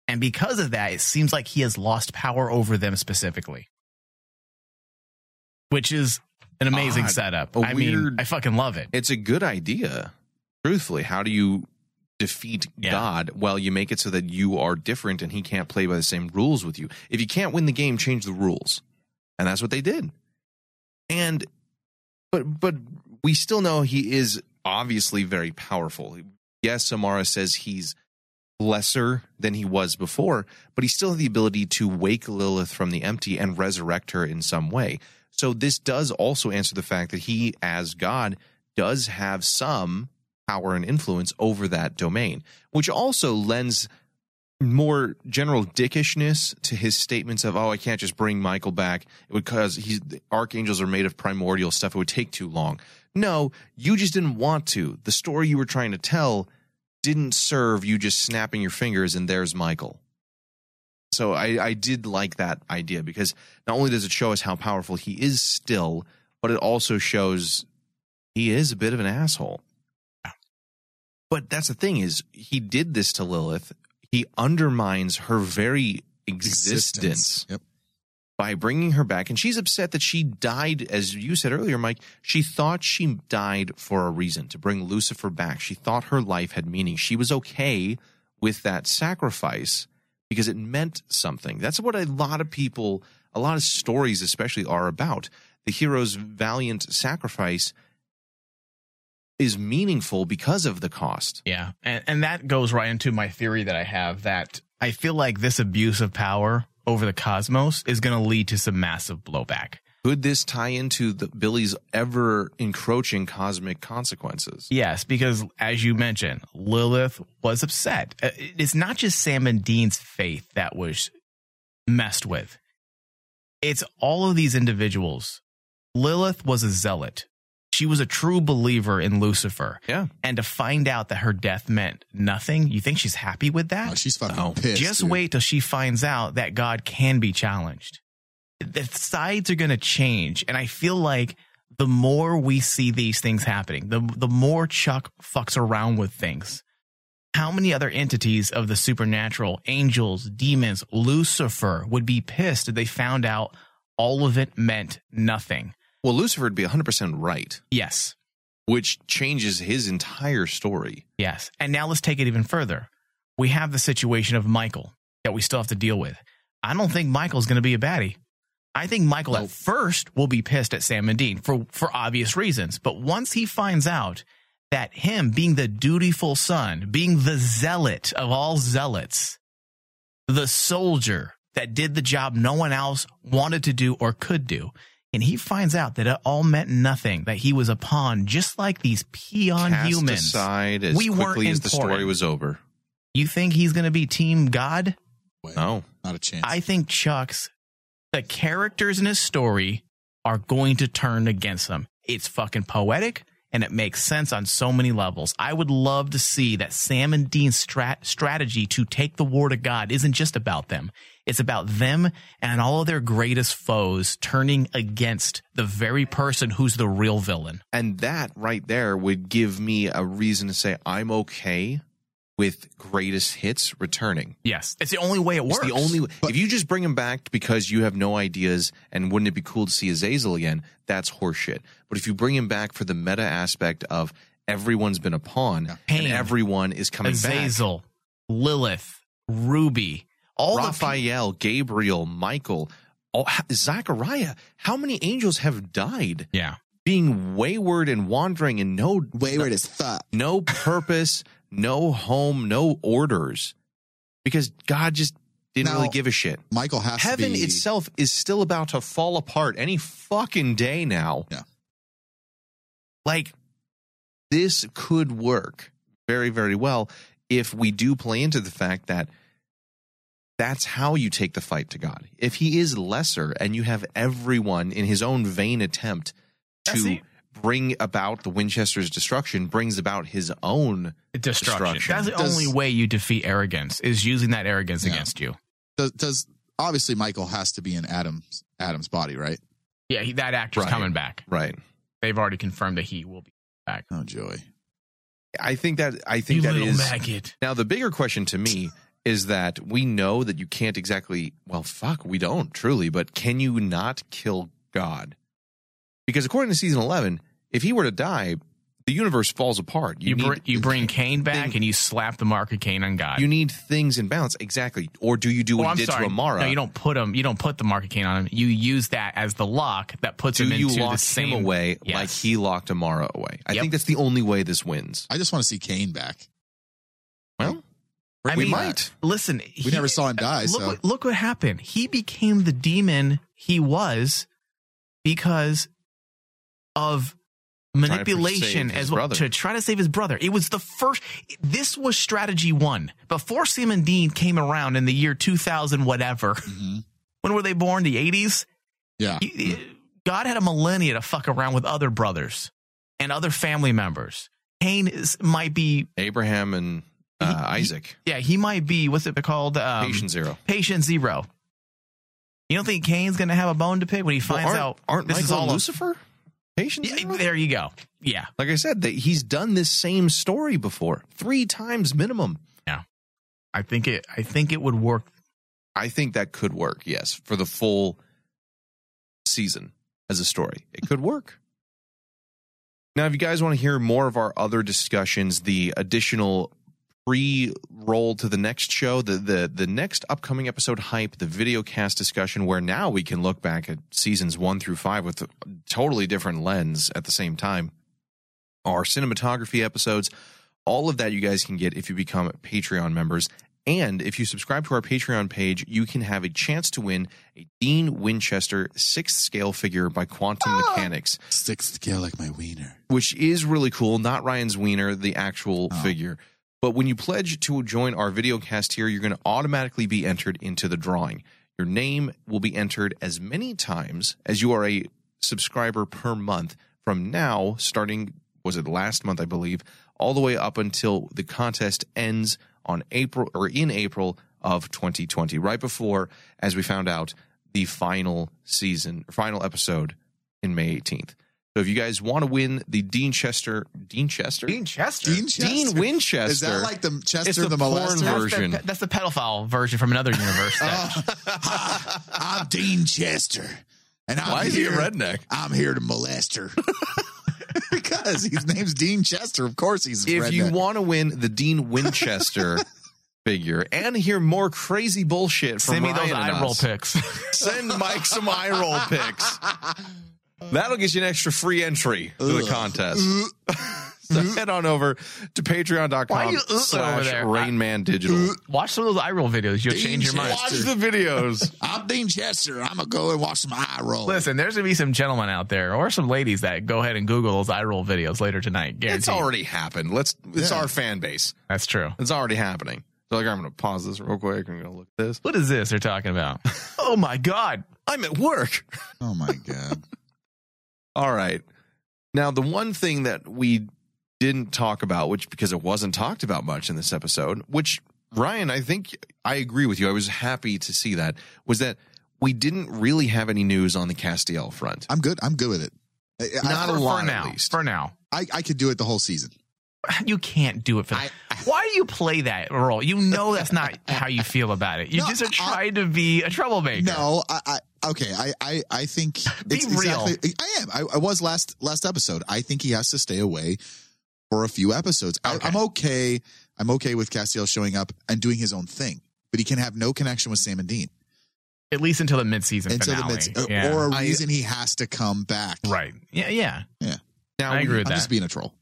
And because of that, it seems like he has lost power over them specifically. Which is an amazing Odd. setup. I mean, I fucking love it. it's a good idea. Truthfully, how do you defeat Yeah. God? Well, you make it so that you are different and he can't play by the same rules with you. If you can't win the game, change the rules. And that's what they did. And but but we still know he is obviously very powerful. Yes, Amara says he's lesser than he was before, but he still has the ability to wake Lilith from the empty and resurrect her in some way. So this does also answer the fact that he, as God, does have some power and influence over that domain, which also lends more general dickishness to his statements of, "Oh, I can't just bring Michael back because he's archangels are made of primordial stuff. It would take too long." No, you just didn't want to. The story you were trying to tell didn't serve you just snapping your fingers and there's Michael. So I, I did like that idea because not only does it show us how powerful he is still, but it also shows he is a bit of an asshole. But that's the thing is he did this to Lilith. He undermines her very existence Yep. by bringing her back. And she's upset that she died, as you said earlier, Mike. She thought she died for a reason to bring Lucifer back. She thought her life had meaning. She was okay with that sacrifice because it meant something. That's what a lot of people, a lot of stories especially, are about. The hero's valiant sacrifice is meaningful because of the cost. Yeah. And, and that goes right into my theory that I have that I feel like this abuse of power over the cosmos is going to lead to some massive blowback. Could this tie into the Billie's ever encroaching cosmic consequences? Yes, because as you mentioned, Lilith was upset. Uh, It's not just Sam and Dean's faith that was messed with. It's all of these individuals. Lilith was a zealot. She was a true believer in Lucifer. Yeah. And to find out that her death meant nothing, you think she's happy with that? Oh, she's fucking No. pissed. Just dude. wait till she finds out that God can be challenged. The sides are going to change. And I feel like the more we see these things happening, the, the more Chuck fucks around with things. How many other entities of the supernatural, angels, demons, Lucifer, would be pissed if they found out all of it meant nothing? Well, Lucifer would be 100% right, Yes. which changes his entire story. Yes. And now let's take it even further. We have the situation of Michael that we still have to deal with. I don't think Michael's going to be a baddie. I think Michael at first will be pissed at Sam and Dean for, for obvious reasons. But once he finds out that him being the dutiful son, being the zealot of all zealots, the soldier that did the job no one else wanted to do or could do, and he finds out that it all meant nothing, that he was a pawn, just like these peon Cast humans. aside as We quickly as the story was over. You think he's going to be Team God? Wait, No. not a chance. I think Chuck's the characters in his story are going to turn against him. It's fucking poetic and it makes sense on so many levels. I would love to see that Sam and Dean's strat- strategy to take the war to God isn't just about them. It's about them and all of their greatest foes turning against the very person who's the real villain. And that right there would give me a reason to say I'm okay with greatest hits returning. Yes. It's the only way it works. It's the only if you just bring him back because you have no ideas and wouldn't it be cool to see Azazel again, that's horseshit. But if you bring him back for the meta aspect of everyone's been a pawn and Pain. everyone is coming back. Azazel, Lilith, Ruby, all the pe- Raphael, Gabriel, Michael, all, Zachariah. How many angels have died yeah. being wayward and wandering and no Wayward as fuck. [laughs] no purpose, no home, no orders, because God just didn't Now, really give a shit. Michael has Heaven to be, itself is still about to fall apart any fucking day now. Yeah. Like this could work very, very well if we do play into the fact that that's how you take the fight to God. If he is lesser and you have everyone in his own vain attempt to bring about the Winchester's destruction, brings about his own Destruction. Destruction. That's the Does- only way you defeat arrogance is using that arrogance Yeah. against you. does, does obviously Michael has to be in Adam's Adam's body, right? Yeah, he, that actor's Right. coming back. right. They've already confirmed that he will be back. Oh joy. I think that I think that is maggot. now the bigger question to me is that we know that you can't exactly well fuck we don't truly but can you not kill God because according to season eleven if he were to die the universe falls apart You, need br- you bring Cain back thing- and you slap the mark of Cain on God. you need things in balance exactly or do you do oh, what I'm you did sorry. to Amara No, you don't put him. You don't put the mark of Cain on him. You use that as the lock that puts do him you into lock the same him away Yes. like he locked Amara away I Yep. think that's the only way this wins I just want to see Cain back. well I we mean, might Listen, We never saw him die, Look, so what, look what happened. He became the demon he was because of manipulation as well brother. to try to save his brother. It was the first. This was strategy one before Sam and Dean came around in the year 2000, whatever. Mhm. When were they born? The 80s. Yeah. He- God had a millennia to fuck around with other brothers and other family members. Cain is, might be, Abraham and uh, Isaac. yeah, he might be. What's it called? Um, Patient zero. Patient zero. You don't think Cain's going to have a bone to pick when he finds Well, aren't, out aren't this Michael is all Lucifer? Patient Yeah, zero? there you go. Yeah, Like I said, that he's done this same story before, three times minimum. Yeah. I think it. I think it would work. I think that could work. Yes, for the full season as a story, it could work. Now, if you guys want to hear more of our other discussions, the additional pre-roll to the next show, the the the next upcoming episode hype, the video cast discussion, where now we can look back at seasons one through five with a totally different lens at the same time. Our cinematography episodes, all of that you guys can get if you become Patreon members. And if you subscribe to our Patreon page, you can have a chance to win a Dean Winchester sixth scale figure by Quantum oh! Mechanics Sixth scale like my wiener. which is really cool. Not Ryan's wiener, the actual Oh. figure. But when you pledge to join our video cast here, you're going to automatically be entered into the drawing. Your name will be entered as many times as you are a subscriber per month from now, starting, was it last month, I believe, all the way up until the contest ends on April or in April of 2020, right before, as we found out, the final season, final episode in May 18th. So if you guys want to win the Dean Chester, Dean Chester, Dean Chester. Dean Chester. Dean Winchester, Is that like the Chester It's the the, porn molester? version. That's the, that's the pedophile version from another universe. that- [laughs] Hi, uh, I'm Dean Chester, and I'm why is he a redneck? I'm here to molest her. [laughs] because his name's Dean Chester. Of course, he's If redneck. you want to win the Dean Winchester [laughs] figure and hear more crazy bullshit from Send me those Ryan and eye roll us, pics. send Mike some eye roll pics. That'll get you an extra free entry to the contest. [laughs] so head on over to patreon.com you, uh, over slash there? Rainman Digital. Watch some of those eye roll videos. You'll Dean change your mind. Watch the videos. I'm Dean Chester. I'm gonna go and watch some eye roll. Listen, there's gonna be some gentlemen out there or some ladies that go ahead and Google those eye roll videos later tonight. Guaranteed. It's already happened. Let's. It's Yeah. our fan base. That's true. It's already happening. So like, I'm going to pause this real quick I'm going to look at this. What is this they're talking about? [laughs] oh my god! I'm at work. oh my god. All right. Now, the one thing that we didn't talk about, which because it wasn't talked about much in this episode, which Ryan, I think I agree with you. I was happy to see that was that we didn't really have any news on the Castiel front. I'm good. I'm good with it. I, I- Not for, a lot, for at now. least. For now, I, I could do it the whole season. You can't do it for. I- Why do you play that role? You know that's not [laughs] how you feel about it. You No, just are I- trying to be a troublemaker. No, I, I okay. I, I, I think [laughs] Be it's real. exactly. I am. I, I was last last episode. I think he has to stay away for a few episodes. Okay. I, I'm okay. I'm okay with Castiel showing up and doing his own thing, but he can have no connection with Sam and Dean at least until the mid-season until finale. the mid, uh, Yeah. or a reason he has to come back. right. Yeah. Yeah. Yeah now, I agree with I'm that. just being a troll.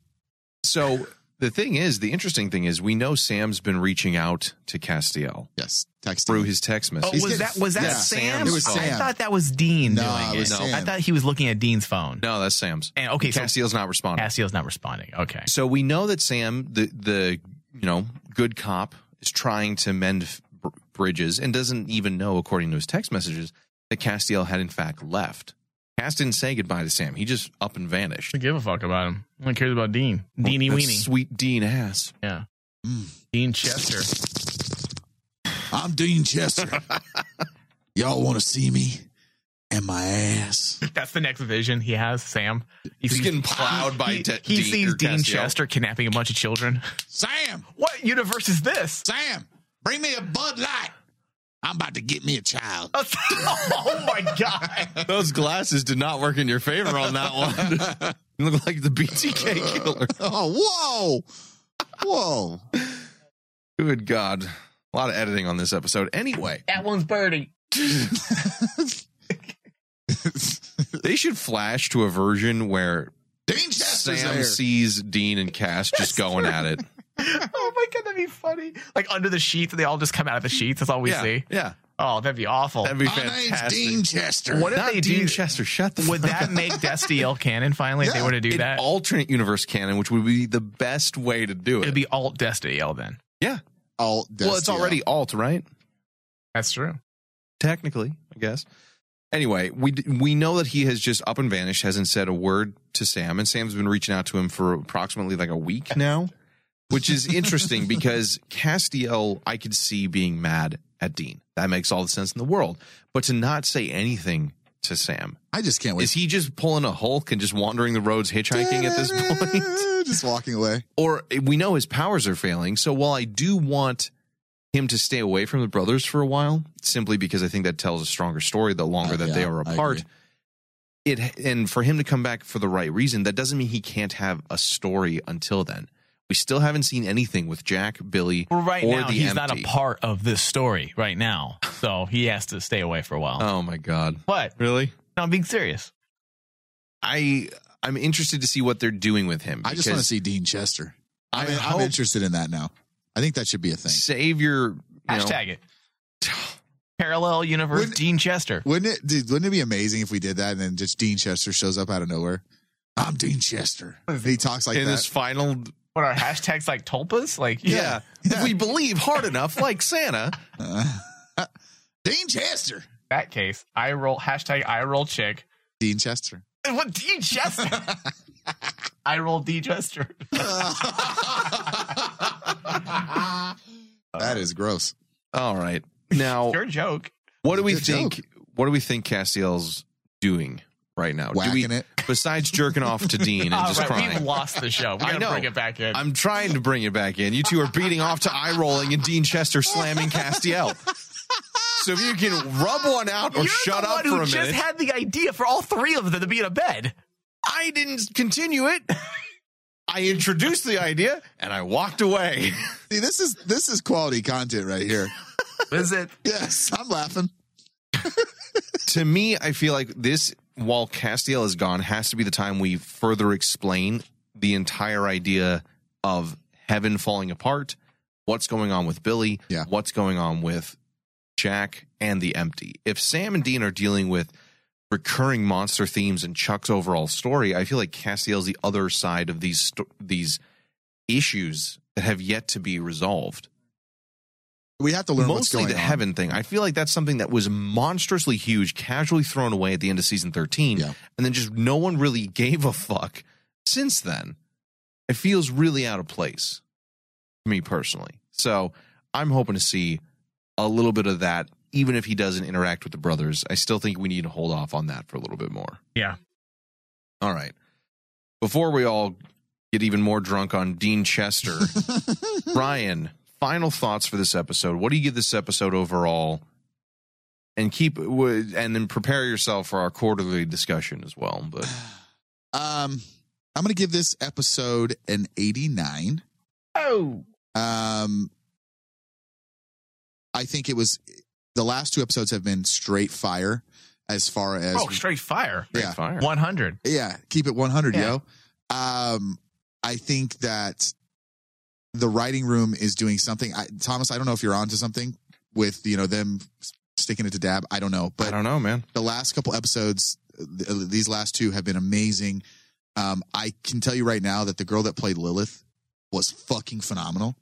So the thing is, the interesting thing is, we know Sam's been reaching out to Castiel Yes, text through his text Oh, message. He's was getting- that was that yeah, Sam? it was I thought that was Dean No, doing it was it. Sam. I thought he was looking at Dean's phone. no, that's Sam's. And okay, so Castiel's not responding. Castiel's not responding. Okay. So we know that Sam, the the you know good cop, is trying to mend br- bridges and doesn't even know, according to his text messages, that Castiel had in fact left. Cass didn't say goodbye to Sam. He just up and vanished. I don't give a fuck about him. I cares about Dean. Deanie That Weenie. sweet Dean ass. Yeah. Mm. Dean Chester. I'm Dean Chester. [laughs] Y'all want to see me and my ass? [laughs] That's the next vision he has, Sam. He He's sees- getting plowed by he, De- he Dean- sees or Dean Castiel. Chester kidnapping a bunch of children. Sam, What universe is this? Sam, bring me a Bud Light. I'm about to get me a child. [laughs] oh my god. Those glasses did not work in your favor on that one. [laughs] you look like the BTK killer. Oh, whoa, whoa. Good God. A lot of editing on this episode. Anyway, That one's Birdie. [laughs] they should flash to a version where Dean Sam sees Dean and Cass just going at it. Oh my god, that'd be funny. Like under the sheets, they all just come out of the sheets. That's all we yeah, see. yeah. Oh, that'd be awful. That'd be My name's fantastic. Dean Chester. What if Not they Dean do? Chester. Shut the Would fuck that up. make Destiel canon finally if they Yeah. were to do An that? alternate universe canon, which would be the best way to do it. It'd be alt Destiel then. yeah. Alt Well, it's already alt, right? That's true. Technically, I guess. Anyway, we we know that he has just up and vanished, hasn't said a word to Sam, and Sam's been reaching out to him for approximately like a week now, which is interesting because Castiel, I could see being mad at Dean. That makes all the sense in the world. But to not say anything to Sam, I just can't wait. is he just pulling a Hulk and just wandering the roads hitchhiking at this point? just walking away. or we know his powers are failing. So while I do want him to stay away from the brothers for a while, simply because I think that tells a stronger story the longer Uh, that they are apart. It and for him to come back for the right reason, that doesn't mean he can't have a story until then. We still haven't seen anything with Jack, Billie, Well, right or now, the he's not a part of this story right now. So he has to stay away for a while. Oh my god! What? Really? no, I'm being serious. I I'm interested to see what they're doing with him. I just want to see Dean Chester. I I mean, I'm interested in that now. I think that should be a thing. Save your you know- Hashtag it. [sighs] Parallel universe Wouldn't- Dean Chester. Wouldn't it? Dude, wouldn't it be amazing if we did that and then just Dean Chester shows up out of nowhere? I'm Dean Chester. He talks like in that. this final. What are hashtags like tulpas? Like Yeah, if we believe hard enough, like Santa. [laughs] Dean Chester. that case, I roll hashtag I roll chick. Dean Chester. What Dean Chester? [laughs] I roll D Chester. [laughs] that is gross. All right. Now, Your joke. what do we Good think? What do we think Castiel's doing right now? do we, it. [laughs] besides jerking off to Dean and All just right, crying? we've lost the show. We I gotta know. bring it back in. I'm trying to bring it back in. You two are beating off to eye rolling and Dean Chester slamming Castiel. So if you can rub one out or You're shut the up one for who a just had the idea for all three of them to be in a bed. I didn't continue it. I introduced the idea and I walked away. See, this is this is quality content right here. Is it? yes, I'm laughing. to me, I feel like this, while Castiel is gone, has to be the time we further explain the entire idea of heaven falling apart, what's going on with Billie, Yeah. what's going on with Jack, and the empty. If Sam and Dean are dealing with recurring monster themes in Chuck's overall story, I feel like Castiel's the other side of these these issues that have yet to be resolved We have to learn what's mostly going the on. heaven thing. I feel like that's something that was monstrously huge, casually thrown away at the end of season 13, Yeah. and then just no one really [laughs] gave a fuck since then. It feels really out of place to me personally. So I'm hoping to see a little bit of that, even if he doesn't interact with the brothers. I still think we need to hold off on that for a little bit more. Yeah. All right. Before we all get even more drunk on Dean Chester, [laughs] Brian, final thoughts for this episode. What do you give this episode overall? And keep and then prepare yourself for our quarterly discussion as well. But [sighs] Um, I'm going to give this episode an 89. Oh. Um, I think it was the last two episodes have been straight fire as far as Oh, straight fire. yeah, fire. 100. yeah, keep it 100, Yeah. yo. Um, I think that the writing room is doing something. I, Thomas, I don't know if you're onto something with you know them sticking it to Dabb. I don't know, but I don't know, man. the last couple episodes, th- these last two have been amazing. Um, I can tell you right now that the girl that played Lilith was fucking phenomenal.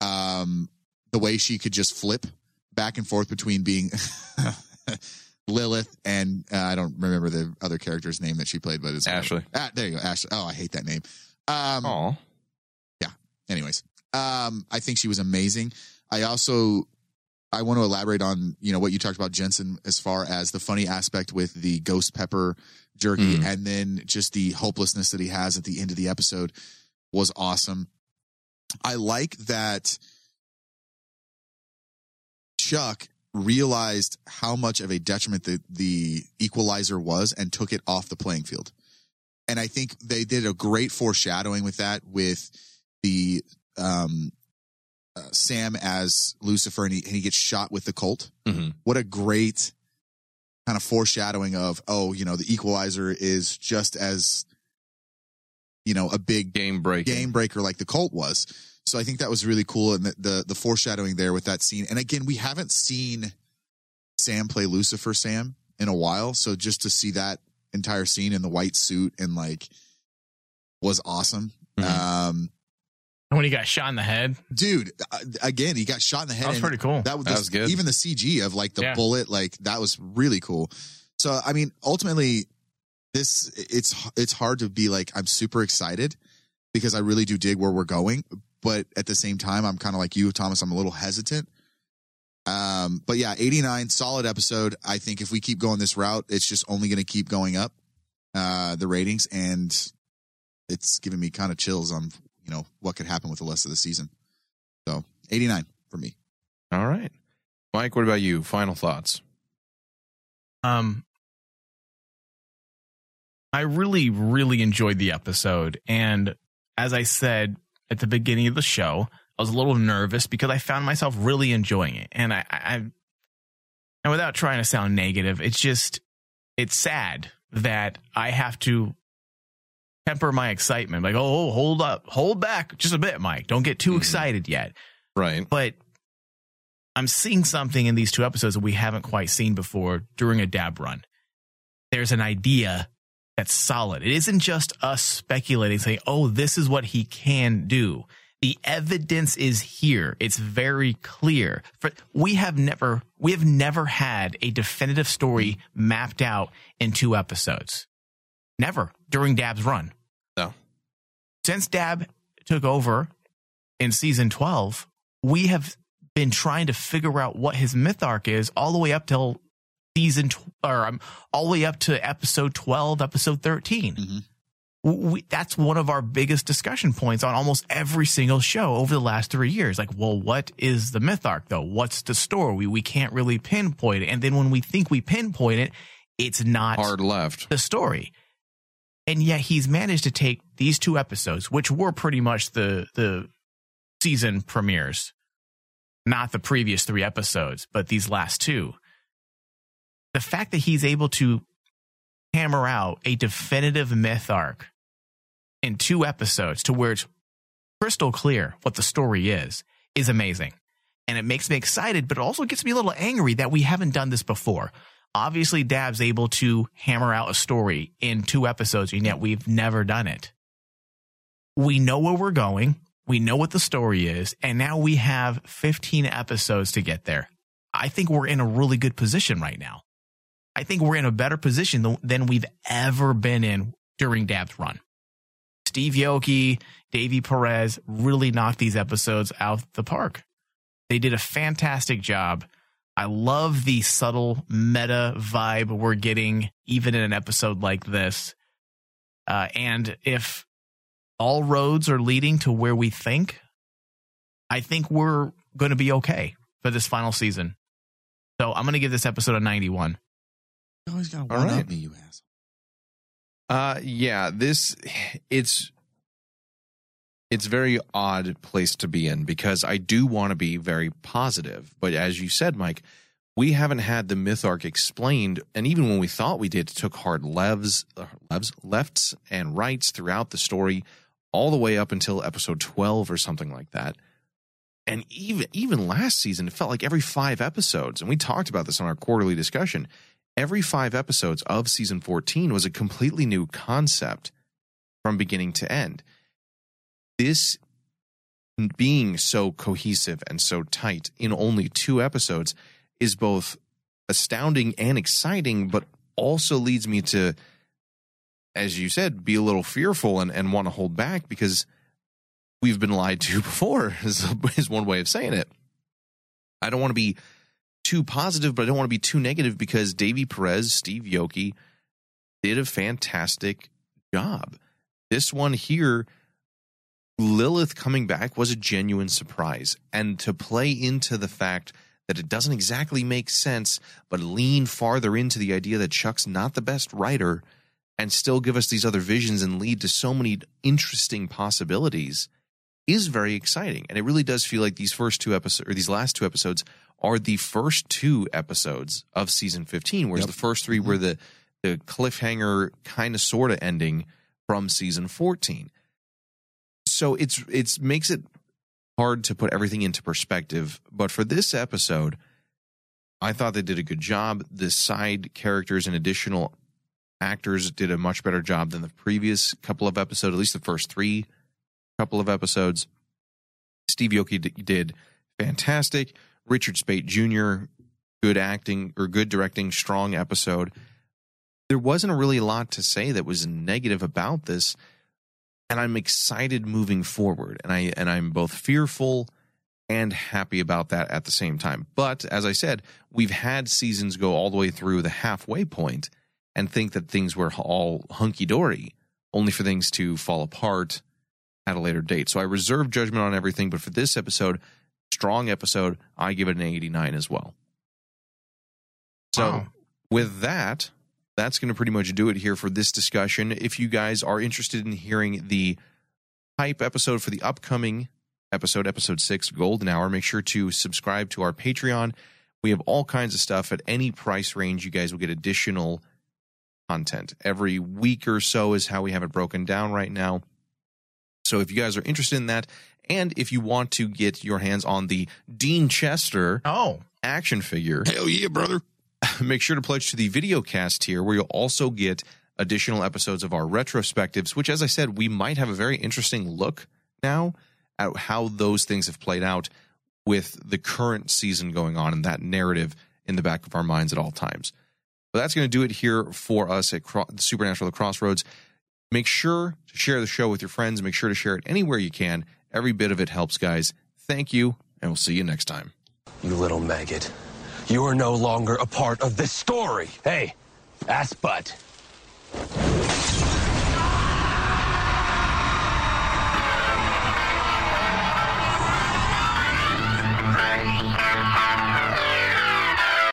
Um, the way she could just flip back and forth between being [laughs] Lilith and uh, I don't remember the other character's name that she played, but it's Ashley. Ah, there you go, Ashley. Oh, I hate that name. Um, Oh, anyways um i think she was amazing. I also i want to elaborate on you know what you talked about jensen as far as the funny aspect with the ghost pepper jerky Mm. and then just the hopelessness that he has at the end of the episode was awesome. I like that chuck realized how much of a detriment the, the equalizer was and took it off the playing field. And i think they did a great foreshadowing with that with the um, uh, Sam as Lucifer, and he, and he gets shot with the Colt. Mhm. What a great kind of foreshadowing of oh, you know, the Equalizer is just as you know a big game breaking. game breaker like the Colt was. So I think that was really cool, and the the, the foreshadowing there with that scene. And again, we haven't seen Sam play Lucifer Sam in a while. So just to see that entire scene in the white suit and like was awesome. Mhm. Um, when he got shot in the head, dude, uh, again, he got shot in the head. that was and pretty cool. That was, That was good. Even the CG of like the Yeah. bullet, like that was really cool. So I mean, ultimately, this it's it's hard to be like I'm super excited because I really do dig where we're going, but at the same time, I'm kind of like you, Thomas. I'm a little hesitant. Um, but yeah, 89, solid episode. I think if we keep going this route, it's just only going to keep going up, uh, the ratings, and it's giving me kind of chills on you know what could happen with the rest of the season. So 89 for me. All right. Mike, what about you? Final thoughts. Um, I really, really enjoyed the episode. And as I said at the beginning of the show, I was a little nervous because I found myself really enjoying it. And I, I, I and without trying to sound negative, it's just, it's sad that I have to temper my excitement. Like, oh, hold up, hold back just a bit, Mike. Don't get too Mhm. excited yet Right. but I'm seeing something in these two episodes that we haven't quite seen before during a Dabb run. There's an idea that's solid. It isn't just us speculating, saying, oh, this is what he can do. The evidence is here. It's very clear. For, we have never, we have never had a definitive story mapped out in two episodes. Never during Dabb's run. Since Dabb took over in season 12, we have been trying to figure out what his myth arc is all the way up till season tw- or um, all the way up to episode 12 episode 13 Mhm. We, that's one of our biggest discussion points on almost every single show over the last three years like well what is the myth arc though what's the story we, we can't really pinpoint it and then when we think we pinpoint it it's not Hard left. the story. And yet he's managed to take these two episodes, which were pretty much the the season premieres, not the previous three episodes, but these last two. The fact that he's able to hammer out a definitive myth arc in two episodes to where it's crystal clear what the story is is amazing. And it makes me excited, but it also gets me a little angry that we haven't done this before obviously Dabb's able to hammer out a story in two episodes, and yet we've never done it. We know where we're going. We know what the story is, and now we have 15 episodes to get there. I think we're in a really good position right now. I think we're in a better position than, we've ever been in during Dabb's run. Steve Yockey, Davy Perez really knocked these episodes out the park. They did a fantastic job. I love the subtle meta vibe we're getting, even in an episode like this. Uh, and if all roads are leading to where we think, I think we're going to be okay for this final season. So I'm going to give this episode a 91. You always got to All one right. up me, you ass. Uh yeah, this it's it's very odd place to be in because I do want to be very positive, but as you said, Mike, we haven't had the myth arc explained, and even when we thought we did, it took hard levs, uh, levs, lefts and rights throughout the story, all the way up until episode twelve or something like that. And even even last season, it felt like every five episodes, and we talked about this on our quarterly discussion. Every five episodes of season fourteen was a completely new concept from beginning to end. This being so cohesive and so tight in only two episodes is both astounding and exciting, but also leads me to, as you said, be a little fearful and, and want to hold back because we've been lied to [laughs] before, is, is one way of saying it. I don't want to be too positive, but I don't want to be too negative because Davy Perez, Steve Yockey did a fantastic job. This one here, Lilith coming back was a genuine surprise. And to play into the fact that it doesn't exactly make sense, but lean farther into the idea that Chuck's not the best writer and still give us these other visions and lead to so many interesting possibilities is very exciting. And it really does feel like these first two episodes or these last two episodes are the first two episodes of season 15, whereas Yep. the first 3 were mm-hmm. the, the cliffhanger kind of sort of ending from season 14. So it's it's makes it hard to put everything into perspective, but for this episode, I thought they did a good job. The side characters and additional actors did a much better job than the previous couple of episodes, at least the first three couple of episodes. Steve Yockey did fantastic. Richard Speight Jr., good acting or good directing, strong episode. There wasn't really a lot to say that was negative about this, and I'm excited moving forward. And I and I'm both fearful and happy about that at the same time. But as I said, we've had seasons go all the way through the halfway point and think that things were all hunky dory, only for things to fall apart at a later date. So I reserve judgment on everything, but for this episode, strong episode, I give it an 89 as well. So Wow. with that, that's going to pretty much do it here for this discussion. If you guys are interested in hearing the hype episode for the upcoming episode, episode six, Golden Hour, make sure to subscribe to our Patreon. We have all kinds of stuff at any price range. You guys will get additional content every week or so, is how we have it broken down right now. So if you guys are interested in that, and if you want to get your hands on the Dean Chester Oh, action figure, Hell yeah, brother. [laughs] make sure to pledge to the video cast here where you'll also get additional episodes of our retrospectives which as i said we might have a very interesting look now at how those things have played out with the current season going on and that narrative in the back of our minds at all times. But that's going to do it here for us at Cro- supernatural the crossroads. Make sure to share the show with your friends. Make sure to share it anywhere you can. Every bit of it helps guys. Thank you and we'll see you next time. You little maggot. You are no longer a part of this story. Hey, ass butt.